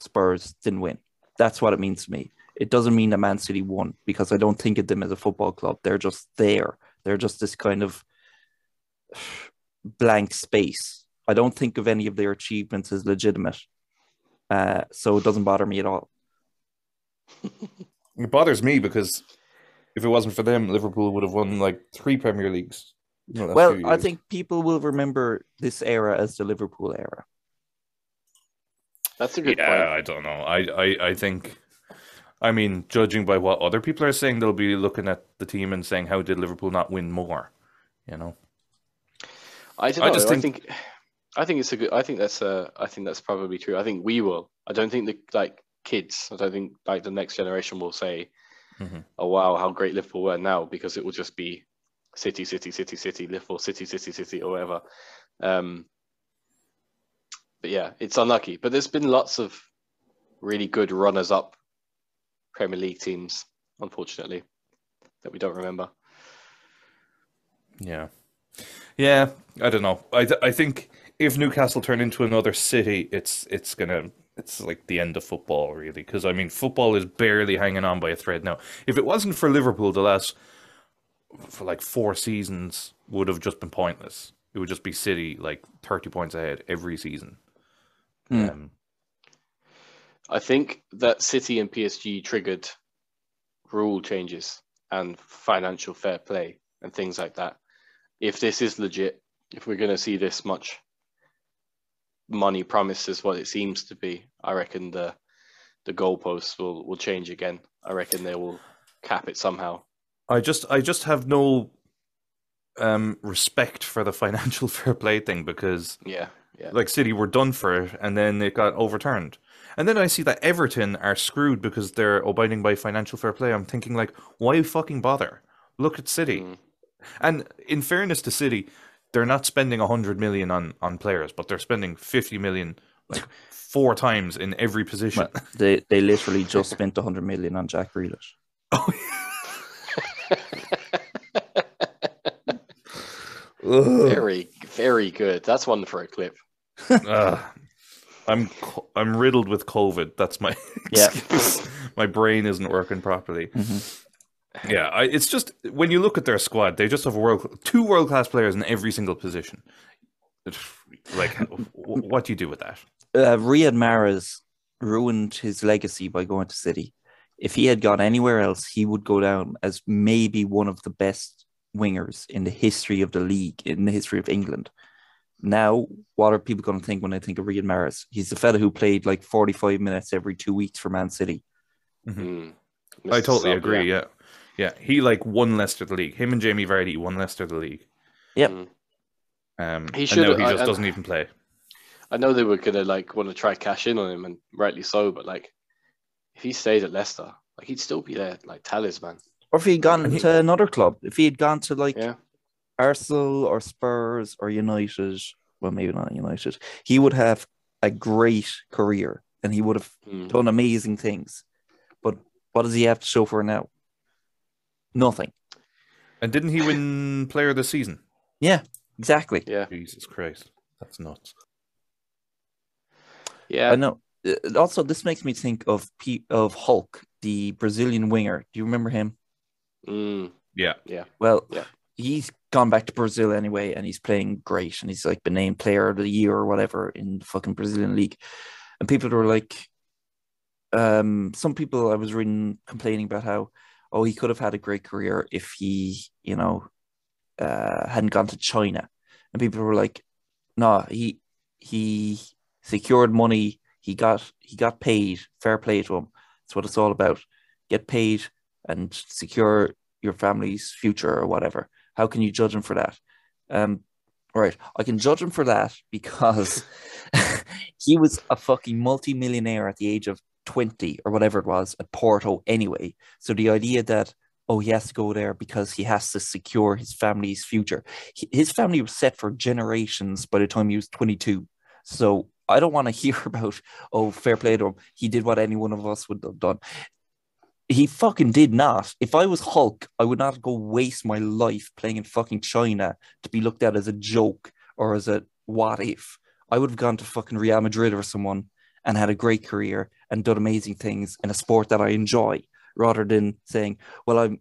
Spurs didn't win. That's what it means to me. It doesn't mean that Man City won because I don't think of them as a football club. They're just there. They're just this kind of blank space. I don't think of any of their achievements as legitimate. Uh, so it doesn't bother me at all. It bothers me because if it wasn't for them, Liverpool would have won like three Premier Leagues. in the last Well, I think people will remember this era as the Liverpool era. That's a good yeah, point. I don't know. I, I, I think, I mean, judging by what other people are saying, they'll be looking at the team and saying, "How did Liverpool not win more?" You know. I don't know. I, just think, think- I think it's a good. I think that's uh I think that's probably true. I think we will. I don't think the like kids. I don't think like the next generation will say, Mhm. "Oh wow, how great Liverpool were now," because it will just be City, City, City, City, Liverpool, City, City, City, or whatever. Um, but yeah, it's unlucky. But there's been lots of really good runners-up Premier League teams, unfortunately, that we don't remember. Yeah, yeah. I don't know. I, I think if Newcastle turn into another city, it's it's gonna it's like the end of football, really. Because I mean, football is barely hanging on by a thread now. If it wasn't for Liverpool, the last for like four seasons would have just been pointless. It would just be City like thirty points ahead every season. Hmm. Um, I think that City and PSG triggered rule changes and financial fair play and things like that. If this is legit, if we're going to see this much money promised as what it seems to be, I reckon the the goalposts will will change again. I reckon they will cap it somehow. I just I just have no um respect for the financial fair play thing because Yeah, yeah. like City were done for it and then it got overturned. And then I see that Everton are screwed because they're abiding by financial fair play. I'm thinking like, why fucking bother? Look at City. Mm. And in fairness to City, they're not spending 100 million on on players, but they're spending 50 million like four times in every position. Well, they they literally just spent 100 million on Jack Grealish. Ugh. very, very good. That's one for a clip. Ugh. I'm I'm riddled with COVID. That's my Yeah. My brain isn't working properly. Mhm. Yeah, I, it's just when you look at their squad, they just have world two world class players in every single position. Like, what do you do with that? Uh, Riyad Mahrez ruined his legacy by going to City. If he had gone anywhere else, he would go down as maybe one of the best wingers in the history of the league, in the history of England. Now what are people going to think when they think of Riyad Mahrez? He's the fella who played like 45 minutes every two weeks for Man City. Mm. I totally Sub, agree. Yeah. yeah, He like won Leicester the league. Him and Jamie Vardy won Leicester the league. Yep. Mm. Um, He and should- now he just I- doesn't even play. I know they were gonna like want to try cash in on him, and rightly so. But like, if he stayed at Leicester, like he'd still be there, like talisman. Or if he had gone he- to another club, if he had gone to like Yeah. Arsenal or Spurs or United, well, maybe not United, he would have a great career and he would have Mm. done amazing things. But what does he have to show for now? Nothing. And didn't he win Player of the Season? Yeah, exactly. Yeah, Jesus Christ, that's nuts. yeah. I know. Uh, Also, this makes me think of P- of Hulk, the Brazilian winger. Do you remember him? Mm. Yeah, Well, Yeah. he's gone back to Brazil anyway, and he's playing great, and he's like been named Player of the Year or whatever in the fucking Brazilian league. And people were like, um, some people I was reading complaining about how, oh, he could have had a great career if he, you know, uh, hadn't gone to China. And people were like, no, he he secured money. He got he got paid. Fair play to him. That's what it's all about. Get paid and secure your family's future or whatever. How can you judge him for that? Um, right, I can judge him for that because he was a fucking multi-millionaire at the age of 20 or whatever it was at Porto anyway. So the idea that oh he has to go there because he has to secure his family's future. His family was set for generations by the time he was 22. So I don't want to hear about oh fair play to him. He did what any one of us would have done he fucking did not. If I was Hulk, I would not go waste my life playing in fucking China to be looked at as a joke or as a what if. I would have gone to fucking Real Madrid or someone and had a great career and done amazing things in a sport that I enjoy, rather than saying, "Well, I'm,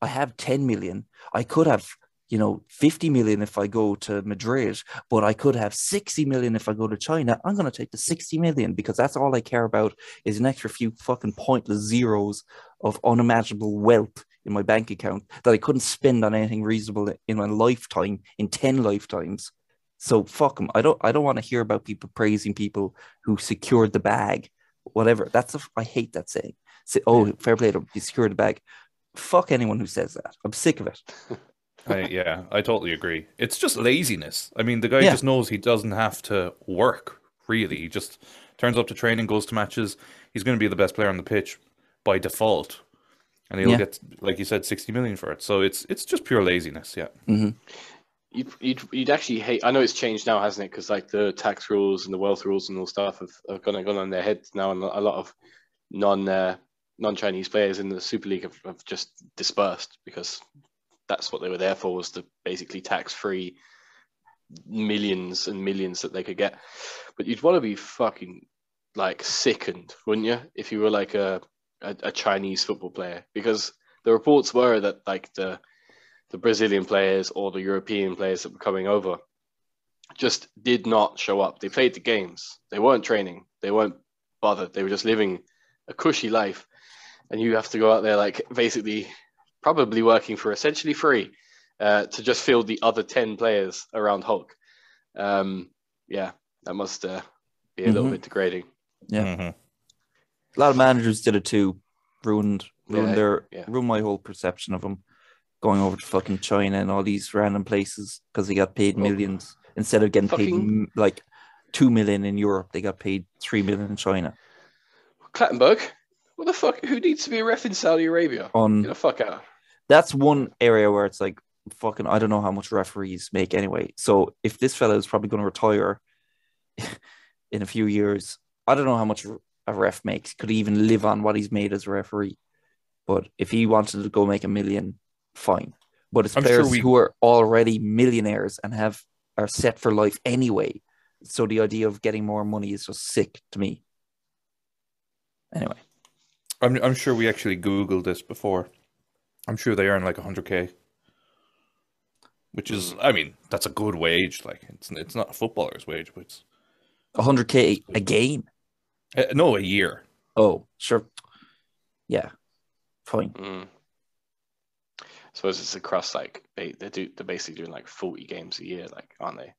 I have ten million. I could have, you know, fifty million if I go to Madrid, but I could have sixty million if I go to China. I'm going to take the sixty million because that's all I care about is an extra few fucking pointless zeros of unimaginable wealth in my bank account that I couldn't spend on anything reasonable in my lifetime in 10 lifetimes. So fuck them. I don't I don't want to hear about people praising people who secured the bag. Whatever. That's a, I hate that saying. Say, oh, fair play to him. He secured the bag. Fuck anyone who says that. I'm sick of it. I, yeah, I totally agree. It's just laziness. I mean, the guy Yeah. just knows he doesn't have to work. Really, he just turns up to training, goes to matches. He's going to be the best player on the pitch by default, and he'll Yeah. get, like you said, sixty million for it. So it's it's just pure laziness. Yeah. You'd, you'd, you'd actually hate. I know it's changed now, hasn't it? Because like the tax rules and the wealth rules and all stuff have, have gone gone on their heads now, and a lot of non uh, non Chinese players in the Super League have, have just dispersed because that's what they were there for was to basically tax free millions and millions that they could get. But you'd want to be fucking like sickened, wouldn't you, if you were like a, a, a Chinese football player? Because the reports were that like the the Brazilian players or the European players that were coming over just did not show up. They played the games. They weren't training. They weren't bothered. They were just living a cushy life. And you have to go out there like basically probably working for essentially free uh, to just field the other 10 players around Hulk. Um, yeah, that must uh, be a little Mhm. bit degrading. Yeah. Mhm. A lot of managers did it too. Ruined ruined Yeah, their yeah. ruined my whole perception of them going over to fucking China and all these random places because they got paid Well, millions instead of getting paid fucking- m- like two million in Europe. They got paid three million in China. Clattenburg, what the fuck? Who needs to be a ref in Saudi Arabia? On Get the fuck out. that's one area where it's like fucking I don't know how much referees make anyway. So if this fella is probably going to retire in a few years, I don't know how much a ref makes. Could he even live on what he's made as a referee? But if he wanted to go make a million, fine. But it's I'm sure players we- who are already millionaires and have are set for life anyway. So the idea of getting more money is just sick to me. Anyway, I'm I'm sure we actually googled this before. I'm sure they earn like 100k, which is, I mean, that's a good wage. Like it's it's not a footballer's wage, but it's hundred k a game. uh, no a year. Oh, sure. Yeah, fine. Mm. I suppose it's across like they they do they're basically doing like forty games a year, like aren't they?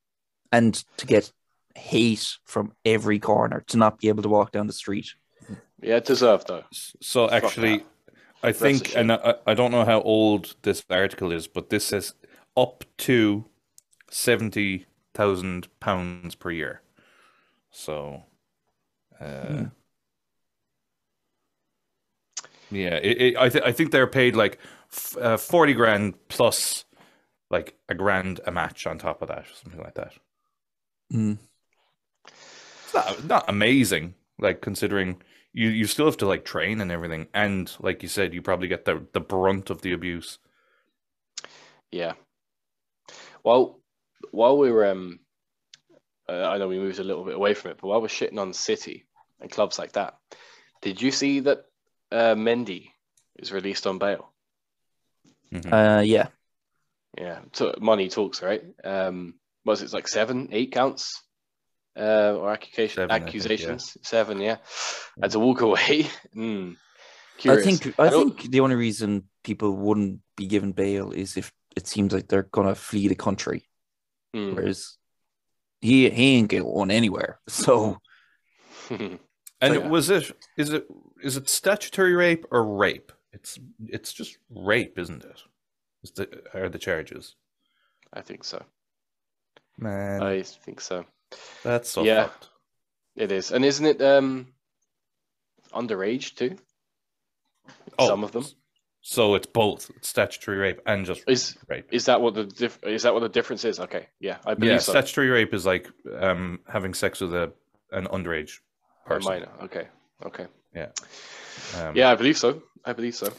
and to get hate from every corner to not be able to walk down the street. Yeah, deserved though. So Fuck actually, that. I a think, and I, I don't know how old this article is, but this says up to seventy thousand pounds per year. So, uh, Hmm. yeah, it, it, I th- I think they're paid like f- uh, forty grand plus like a grand a match on top of that, something like that. Mm. It's not not amazing, like considering you you still have to like train and everything, and like you said, you probably get the the brunt of the abuse. Yeah. Well, while we were, um, uh, I know we moved a little bit away from it, but while we're shitting on City and clubs like that, did you see that uh, Mendy is released on bail? Mhm. Uh, yeah. Yeah, so money talks, right? Um, was it like seven, eight counts, uh, or accusation, Seven, I think, yeah. accusations? Seven, yeah. And to walk away. mm, I think I don't- think the only reason people wouldn't be given bail is if it seems like they're gonna flee the country, Mm. whereas he he ain't going anywhere. So And So, yeah. was it is it is it statutory rape or rape? It's it's just rape, isn't it? Is the, are the charges? I think so. Man, I think so. That's so yeah. fucked. It is, and isn't it um underage too? Oh, Some of them So it's both statutory rape and just is. rape. Is that what the diff- is that what the difference is? Okay, yeah, I believe Yeah, so. statutory rape is like um having sex with a an underage person. A minor. Okay, okay. Yeah. Um, Yeah, I believe so. I believe so.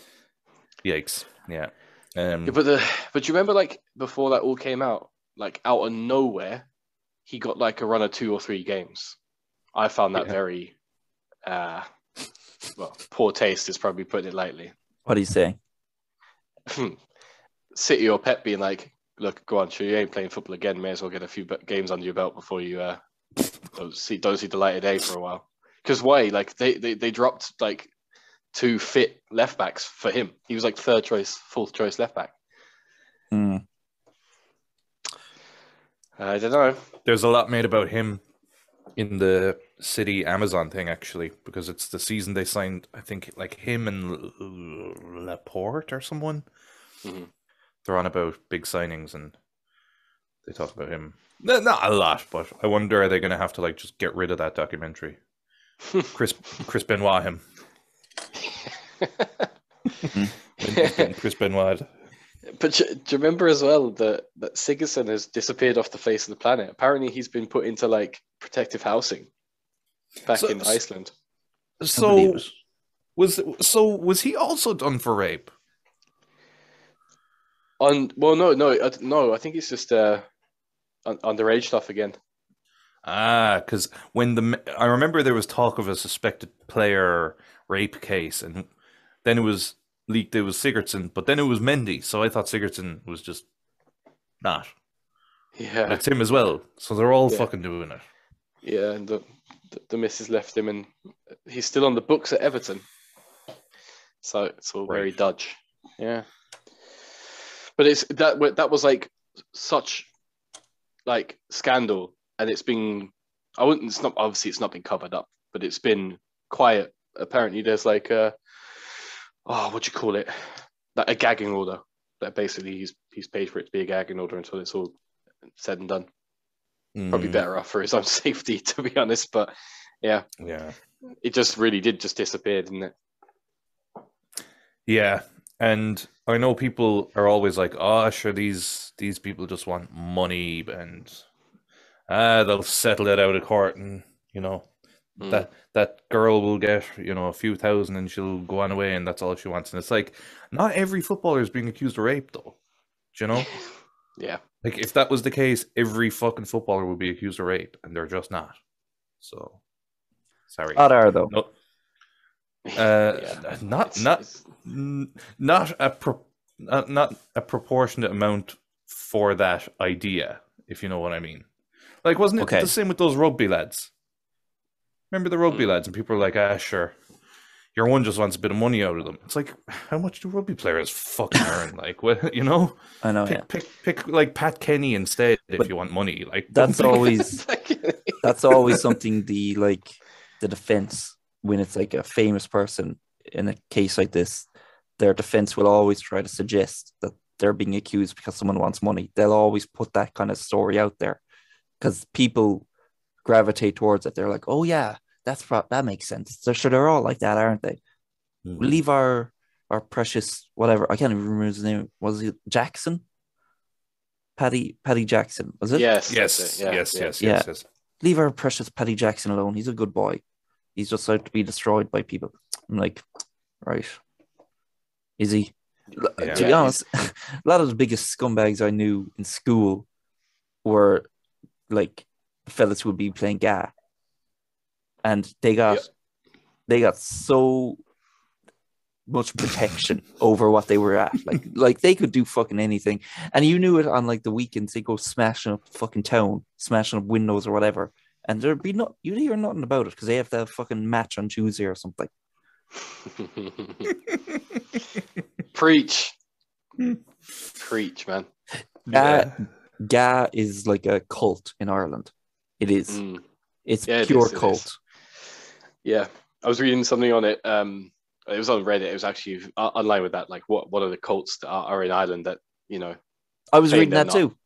Yikes. Yeah. Um, Yeah, but the but you remember like before that all came out, like out of nowhere, he got like a run of two or three games. I found that Yeah. very uh well, poor taste is probably putting it lightly. what do you say? City or Pep being like, look, go on, sure you ain't playing football again. May as well get a few games under your belt before you uh don't see don't see the light of day for a while. Because why? Like they, they they dropped like two fit left backs for him. He was like third choice, fourth choice left back. Mm. I don't know. there's a lot made about him in the City Amazon thing actually, because it's the season they signed. I think like him and Laporte or someone. Mhm. They're on about big signings and they talk about him. Not a lot, but I wonder are they going to have to like just get rid of that documentary? Chris Chris Benoit him. Chris Benoit. But do, do you remember as well that that Sigurdsson has disappeared off the face of the planet? Apparently, he's been put into like protective housing back So- in Iceland. So was so was he also done for rape? On well, no, no, no. I think it's just uh, un- underage stuff again. Ah, because when the I remember there was talk of a suspected player rape case, and then it was leaked it was Sigurdsson, but then it was Mendy. So I thought Sigurdsson was just not. Yeah, it's him as well. So they're all Yeah. fucking doing it. yeah. And the, the the missus left him, and he's still on the books at Everton. So it's all very Right. Dutch. Yeah, but it's that that was like such like scandal, and it's been. I wouldn't. It's not obviously it's not been covered up, but it's been quiet. Apparently, there's like a oh, what do you call it? Like a gagging order. That basically he's he's paid for it to be a gagging order until it's all said and done. Probably Mm, better off for his own safety, to be honest. But yeah, Yeah, it just really did just disappear, didn't it? yeah. And I know people are always like, "Oh, sure, these these people just want money, and ah, they'll settle it out of court, and you know." Mm. that that girl will get you know a few thousand and she'll go on away and that's all she wants and it's like not every footballer is being accused of rape though do you know Yeah, like if that was the case every fucking footballer would be accused of rape and they're just not so sorry Not are though. no uh Yeah. not It's- not it's- n- not a pro- not, not a proportionate amount for that idea if you know what i mean like wasn't it Okay. the same with those rugby lads remember the rugby Mm. lads and people are like ah sure your one just wants a bit of money out of them. It's like, how much do rugby players fucking earn? Like, what, you know, I know. pick, Yeah. pick, pick like Pat Kenny instead if you want money. Like, That's always that's always something the like the defense when it's like a famous person in a case like this their defense will always try to suggest that they're being accused because someone wants money they'll always put that kind of story out there because people gravitate towards it they're like oh yeah that's pro- that makes sense so sure they're all like that aren't they Mhm. leave our our precious whatever i can't even remember his name was it jackson paddy paddy jackson was it yes, Yes, it, yeah, yes, yeah. yes, Yeah. yes, yes. leave our precious Paddy Jackson alone. He's a good boy. He's just out to be destroyed by people. I'm like, right. Is he? Yeah. To be honest, a lot of the biggest scumbags I knew in school were like fellas who would be playing GA. And they got Yep. they got so much protection over what they were at. Like like they could do fucking anything. And you knew it on like the weekends, they go smashing up fucking town, smashing up windows or whatever. And there'd be not you'd hear nothing about it because they have to have a fucking match on Tuesday or something. Preach. Preach, man. GA, GA is like a cult in Ireland. It is. Mm. It's Yeah, pure is, it cult. is. Yeah, I was reading something on it. Um, it was on Reddit. It was actually online with that. Like, what what are the cults that are, are in Ireland that you know? I was reading that not. too.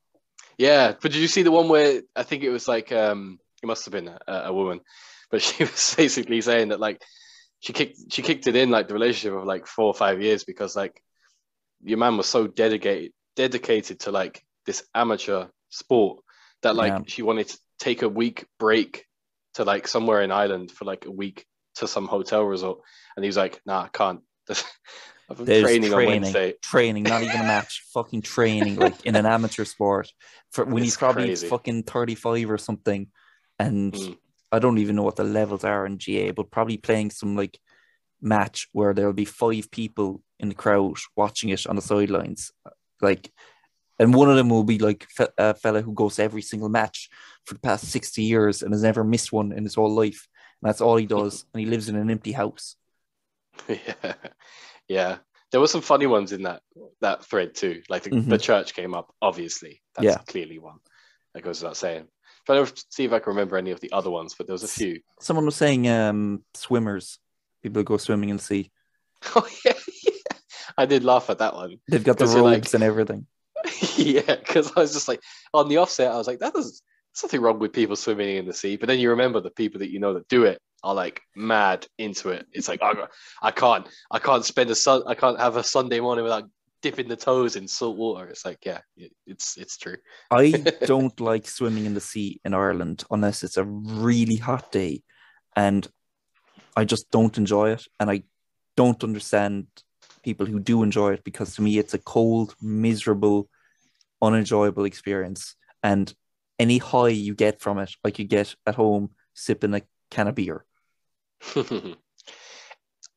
Yeah, but did you see the one where I think it was like um, it must have been a, a woman, but she was basically saying that like she kicked she kicked it in like the relationship of like four or five years because like your man was so dedicated dedicated to like this amateur sport that like Yeah. she wanted to take a week break to like somewhere in Ireland for like a week to some hotel resort, and he was like, "Nah, I can't. I've been There's training, on training, Wednesday." training, not even a match, fucking training, like in an amateur sport. For when he's probably crazy. fucking 35 or something. And Mm. I don't even know what the levels are in GA, but probably playing some like match where there'll be five people in the crowd watching it on the sidelines. Like, and one of them will be like fe- a fella who goes to every single match for the past 60 years and has never missed one in his whole life. And that's all he does. and he lives in an empty house. yeah, yeah. There were some funny ones in that that thread too. Like the, Mhm. the church came up, obviously. That's Yeah. clearly one. That goes without saying. Trying to see if I can remember any of the other ones, but there was a few. Someone was saying um, swimmers, people who go swimming in the sea. Oh yeah, I did laugh at that one. They've got the robes like- and everything. yeah, because I was just like on the offset, I was like, that does there's nothing wrong with people swimming in the sea. But then you remember the people that you know that do it are like mad into it. It's like I, I can't, I can't spend a sun, I can't have a Sunday morning without dipping the toes in salt water. It's like, yeah, it- it's it's true. I don't like swimming in the sea in Ireland unless it's a really hot day, and I just don't enjoy it. And I don't understand people who do enjoy it because to me it's a cold, miserable, unenjoyable experience. And any high you get from it, like you get at home sipping a can of beer.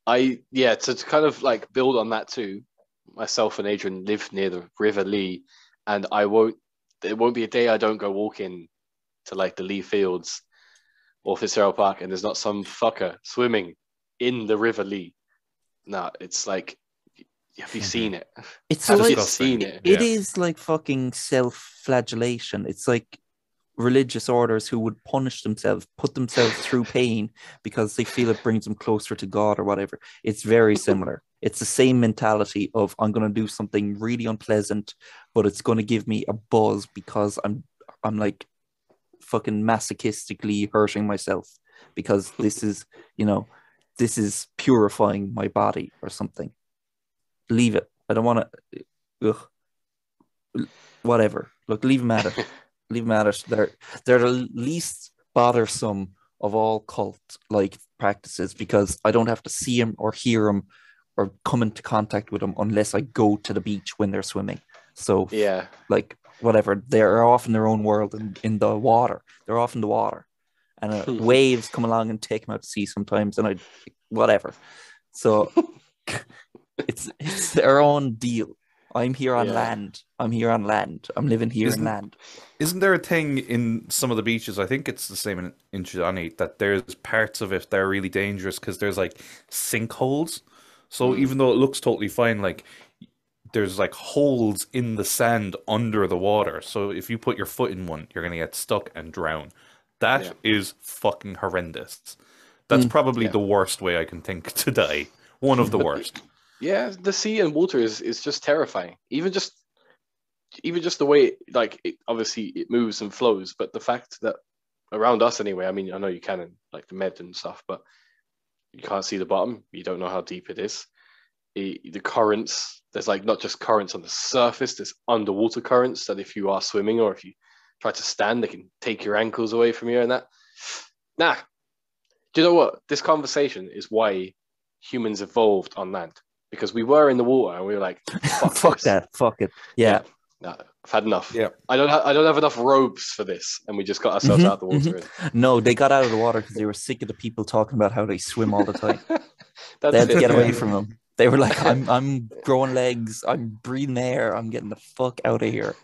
I yeah, to, to kind of like build on that too. Myself and Adrian live near the River Lee, and I won't. There won't be a day I don't go walking to like the Lee Fields or Fitzgerald Park, and there's not some fucker swimming in the River Lee. No, it's like, have you seen it? It's Have like you seen it? It Yeah. is like fucking self-flagellation. It's like religious orders who would punish themselves, put themselves through pain because they feel it brings them closer to God or whatever. It's very similar. It's the same mentality of I'm going to do something really unpleasant, but it's going to give me a buzz because I'm I'm like fucking masochistically hurting myself because this is, you know, this is purifying my body or something. Leave it. I don't want to ugh, whatever. Look, leave them at it. leave them at it. They're they're the least bothersome of all cult like practices because I don't have to see them or hear them or come into contact with them unless I go to the beach when they're swimming. So Yeah, like whatever, they're off in their own world in, in the water. They're off in the water, and uh, waves come along and take them out to sea sometimes, and I whatever. So it's it's their own deal. I'm here on Yeah. land. I'm here on land. I'm living here Isn't- in land. Isn't there a thing in some of the beaches? I think it's the same in, in Chidani that there's parts of it that are really dangerous because there's like sinkholes. So Mm. even though it looks totally fine, like there's like holes in the sand under the water. So if you put your foot in one, you're gonna get stuck and drown. That is Yeah. fucking horrendous. That's Mm. probably Yeah. the worst way I can think to die. One of the worst. Yeah, the sea and water is, is just terrifying. Even just even just the way like it, obviously it moves and flows, but the fact that around us anyway, I mean I know you can in like the med and stuff, but you can't see the bottom. You don't know how deep it is. The, the currents, there's like not just currents on the surface, there's underwater currents that if you are swimming or if you try to stand, they can take your ankles away from you and that. Nah. Do you know what? This conversation is why humans evolved on land because we were in the water and we were like, fuck, Fuck that. Fuck it. Yeah. No, I've had enough. Yeah. I don't. Ha- I don't have enough robes for this, and we just got ourselves Mhm, out of the water. No, they got out of the water because they were sick of the people talking about how they swim all the time. That's they had to get away yeah. from them. They were like, I'm I'm growing legs, I'm breathing air, I'm getting the fuck out of here.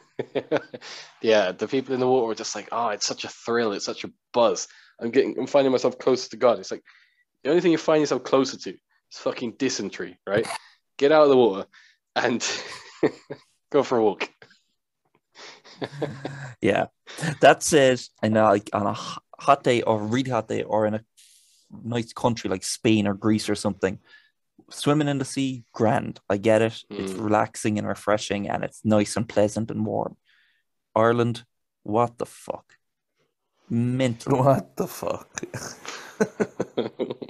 yeah, the people in the water were just like, oh, it's such a thrill, it's such a buzz. I'm getting, I'm finding myself closer to God. It's like the only thing you find yourself closer to is fucking dysentery, right? Get out of the water and go for a walk. Yeah. That said, and like on a hot day or a really hot day or in a nice country like Spain or Greece or something, swimming in the sea, grand. I get it. It's Mm. relaxing and refreshing and it's nice and pleasant and warm. Ireland, what the fuck? Mental. What the fuck?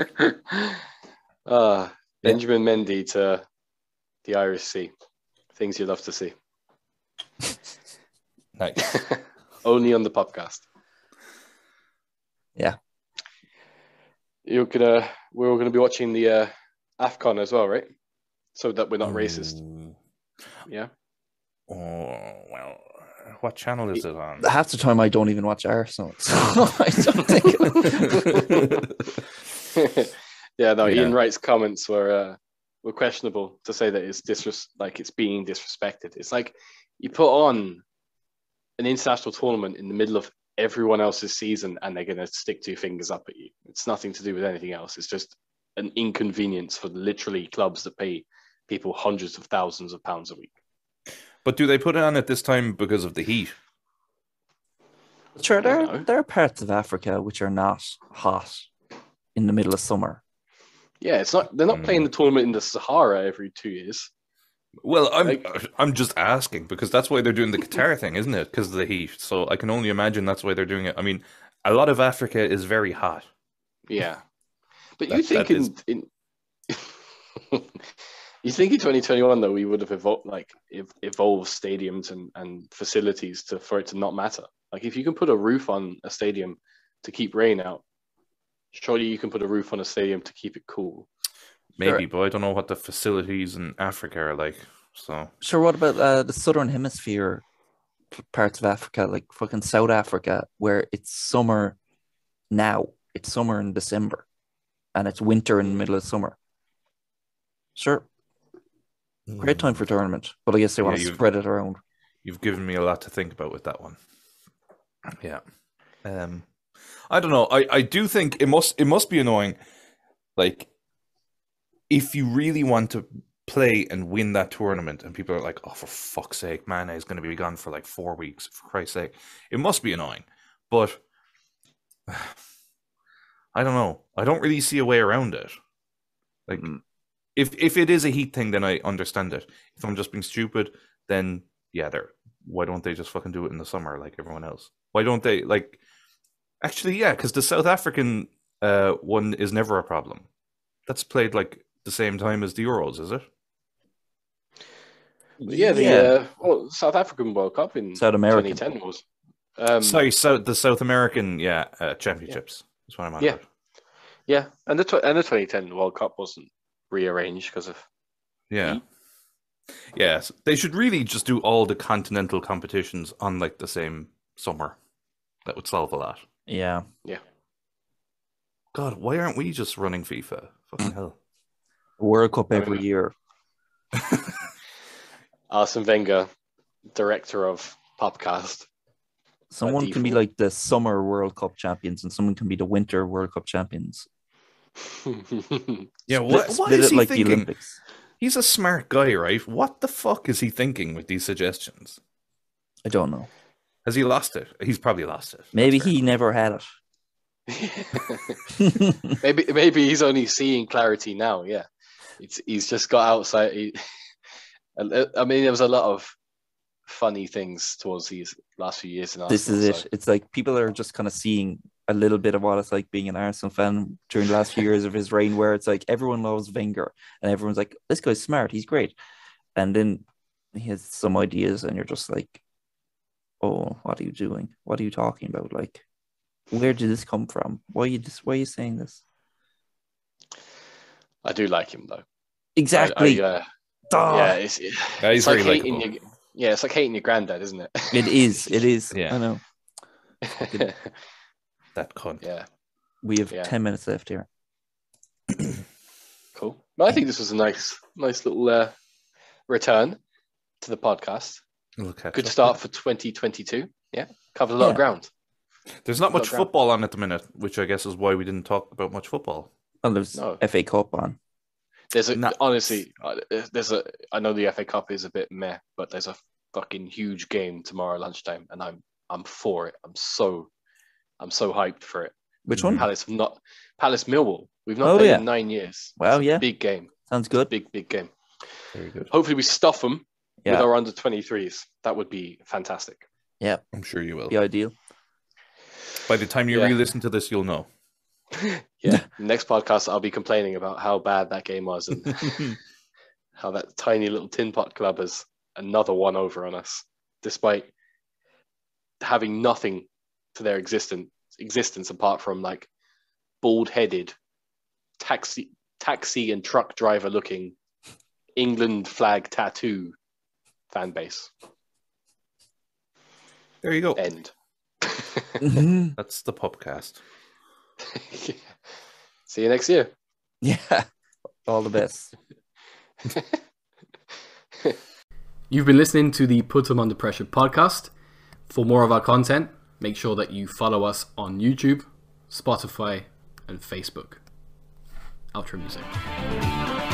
uh, Benjamin Mendy to the Irish Sea. Things you love to see. Nice. Only on the podcast. Yeah. You're gonna we're all gonna be watching the uh, AFCON as well, right? So that we're not racist. Yeah. Oh well, what channel is it on? Half the time I don't even watch Arsenal. So I don't think yeah, no, Yeah. Ian Wright's comments were uh, were questionable to say that it's disres- like it's being disrespected. It's like you put on an international tournament in the middle of everyone else's season and they're gonna stick two fingers up at you. It's nothing to do with anything else. It's just an inconvenience for literally clubs that pay people hundreds of thousands of pounds a week. But do they put it on at this time because of the heat? Sure, there, know. there are parts of Africa which are not hot in the middle of summer. Yeah, it's not they're not Mm. playing the tournament in the Sahara every two years. Well, I'm Like- I'm just asking because that's why they're doing the Qatar thing, isn't it? Because of the heat. So I can only imagine that's why they're doing it. I mean, a lot of Africa is very hot. Yeah, but That- you think in, is- in you think in 2021 though we would have evolved like ev- evolved stadiums and, and facilities to for it to not matter. Like if you can put a roof on a stadium to keep rain out, surely you can put a roof on a stadium to keep it cool. Maybe, but I don't know what the facilities in Africa are like. So Sure, what about uh, the southern hemisphere parts of Africa, like fucking South Africa, where it's summer now? It's summer in December, and it's winter in the middle of summer. Sure, great time for tournament, but I guess they Yeah, want to spread it around. You've given me a lot to think about with that one. Yeah. Um I don't know. I I do think it must it must be annoying like if you really want to play and win that tournament and people are like, "Oh, for fuck's sake, Mane is going to be gone for like 4 weeks for Christ's sake." It must be annoying. But I don't know. I don't really see a way around it. Like Mm. if if it is a heat thing then I understand it. If I'm just being stupid, then yeah, they're why don't they just fucking do it in the summer like everyone else? Why don't they like actually yeah, because the South African uh one is never a problem. That's played like the same time as the Euros, is it? Yeah, the Yeah. Uh, well, South African World Cup in South American. 2010 was. Um, Sorry, South the South American yeah uh, championships. That's what I'm on Yeah. about. Yeah, and the tw- and the 2010 World Cup wasn't rearranged because of Yeah. Heat. Yes, they should really just do all the continental competitions on like the same summer. That would solve a lot. Yeah, Yeah. God, why aren't we just running FIFA? Fucking mm. hell. World Cup every year. Arsene Wenger, director of Popcast. Someone can be like the summer World Cup champions, and someone can be the winter World Cup champions. Yeah, Split- what, what split is it he like the thinking? Olympics. He's a smart guy, right? What the fuck is he thinking with these suggestions? I don't know. Has he lost it? He's probably lost it. Maybe That's fair. he never had it. maybe maybe he's only seeing clarity now. Yeah, it's, he's just got outside. He, I mean, there was a lot of funny things towards these last few years. In this is it. so- It's like people are just kind of seeing a little bit of what it's like being an Arsenal fan during the last few years of his reign, where it's like everyone loves Wenger and everyone's like, this guy's smart, he's great. And then he has some ideas, and you're just like, oh, what are you doing? What are you talking about? Like, where did this come from? Why are you just why are you saying this? I do like him though. Exactly. I, uh, yeah, it's, Yeah, it's he's like very hating your, yeah, it's like hating your granddad, isn't it? It is. It is. Yeah. I know. That cunt. yeah, We have Yeah. 10 minutes left here. cool. But I think this was a nice, nice little uh, return to the podcast. We'll catch Good up. start for 2022. Yeah, covered a lot of ground. There's not much Look, football on at the minute, which I guess is why we didn't talk about much football. Well, there's No. FA Cup on. There's a No. honestly, uh, there's a. I know the FA Cup is a bit meh, but there's a fucking huge game tomorrow lunchtime, and I'm I'm for it. I'm so, I'm so hyped for it. Which one? Palace not Palace Millwall. We've not Oh, played yeah. in nine years. Wow, It's a yeah. big game. Sounds good. Big big game. Very good. Hopefully we stuff them with Yeah, our under 23s. That would be fantastic. Yeah. I'm sure you will. be ideal. By the time you Yeah. re-listen to this, you'll know. Yeah. Next podcast, I'll be complaining about how bad that game was and how that tiny little tin pot club has another one over on us, despite having nothing to their existence existence apart from like bald headed taxi taxi and truck driver looking England flag tattoo fan base. There you go. End. Mm-hmm. That's the podcast. See you next year. yeah. All the best. You've been listening to the Put Put 'em Under Pressure podcast. For more of our content, make sure that you follow us on YouTube, Spotify, and Facebook. Outro music.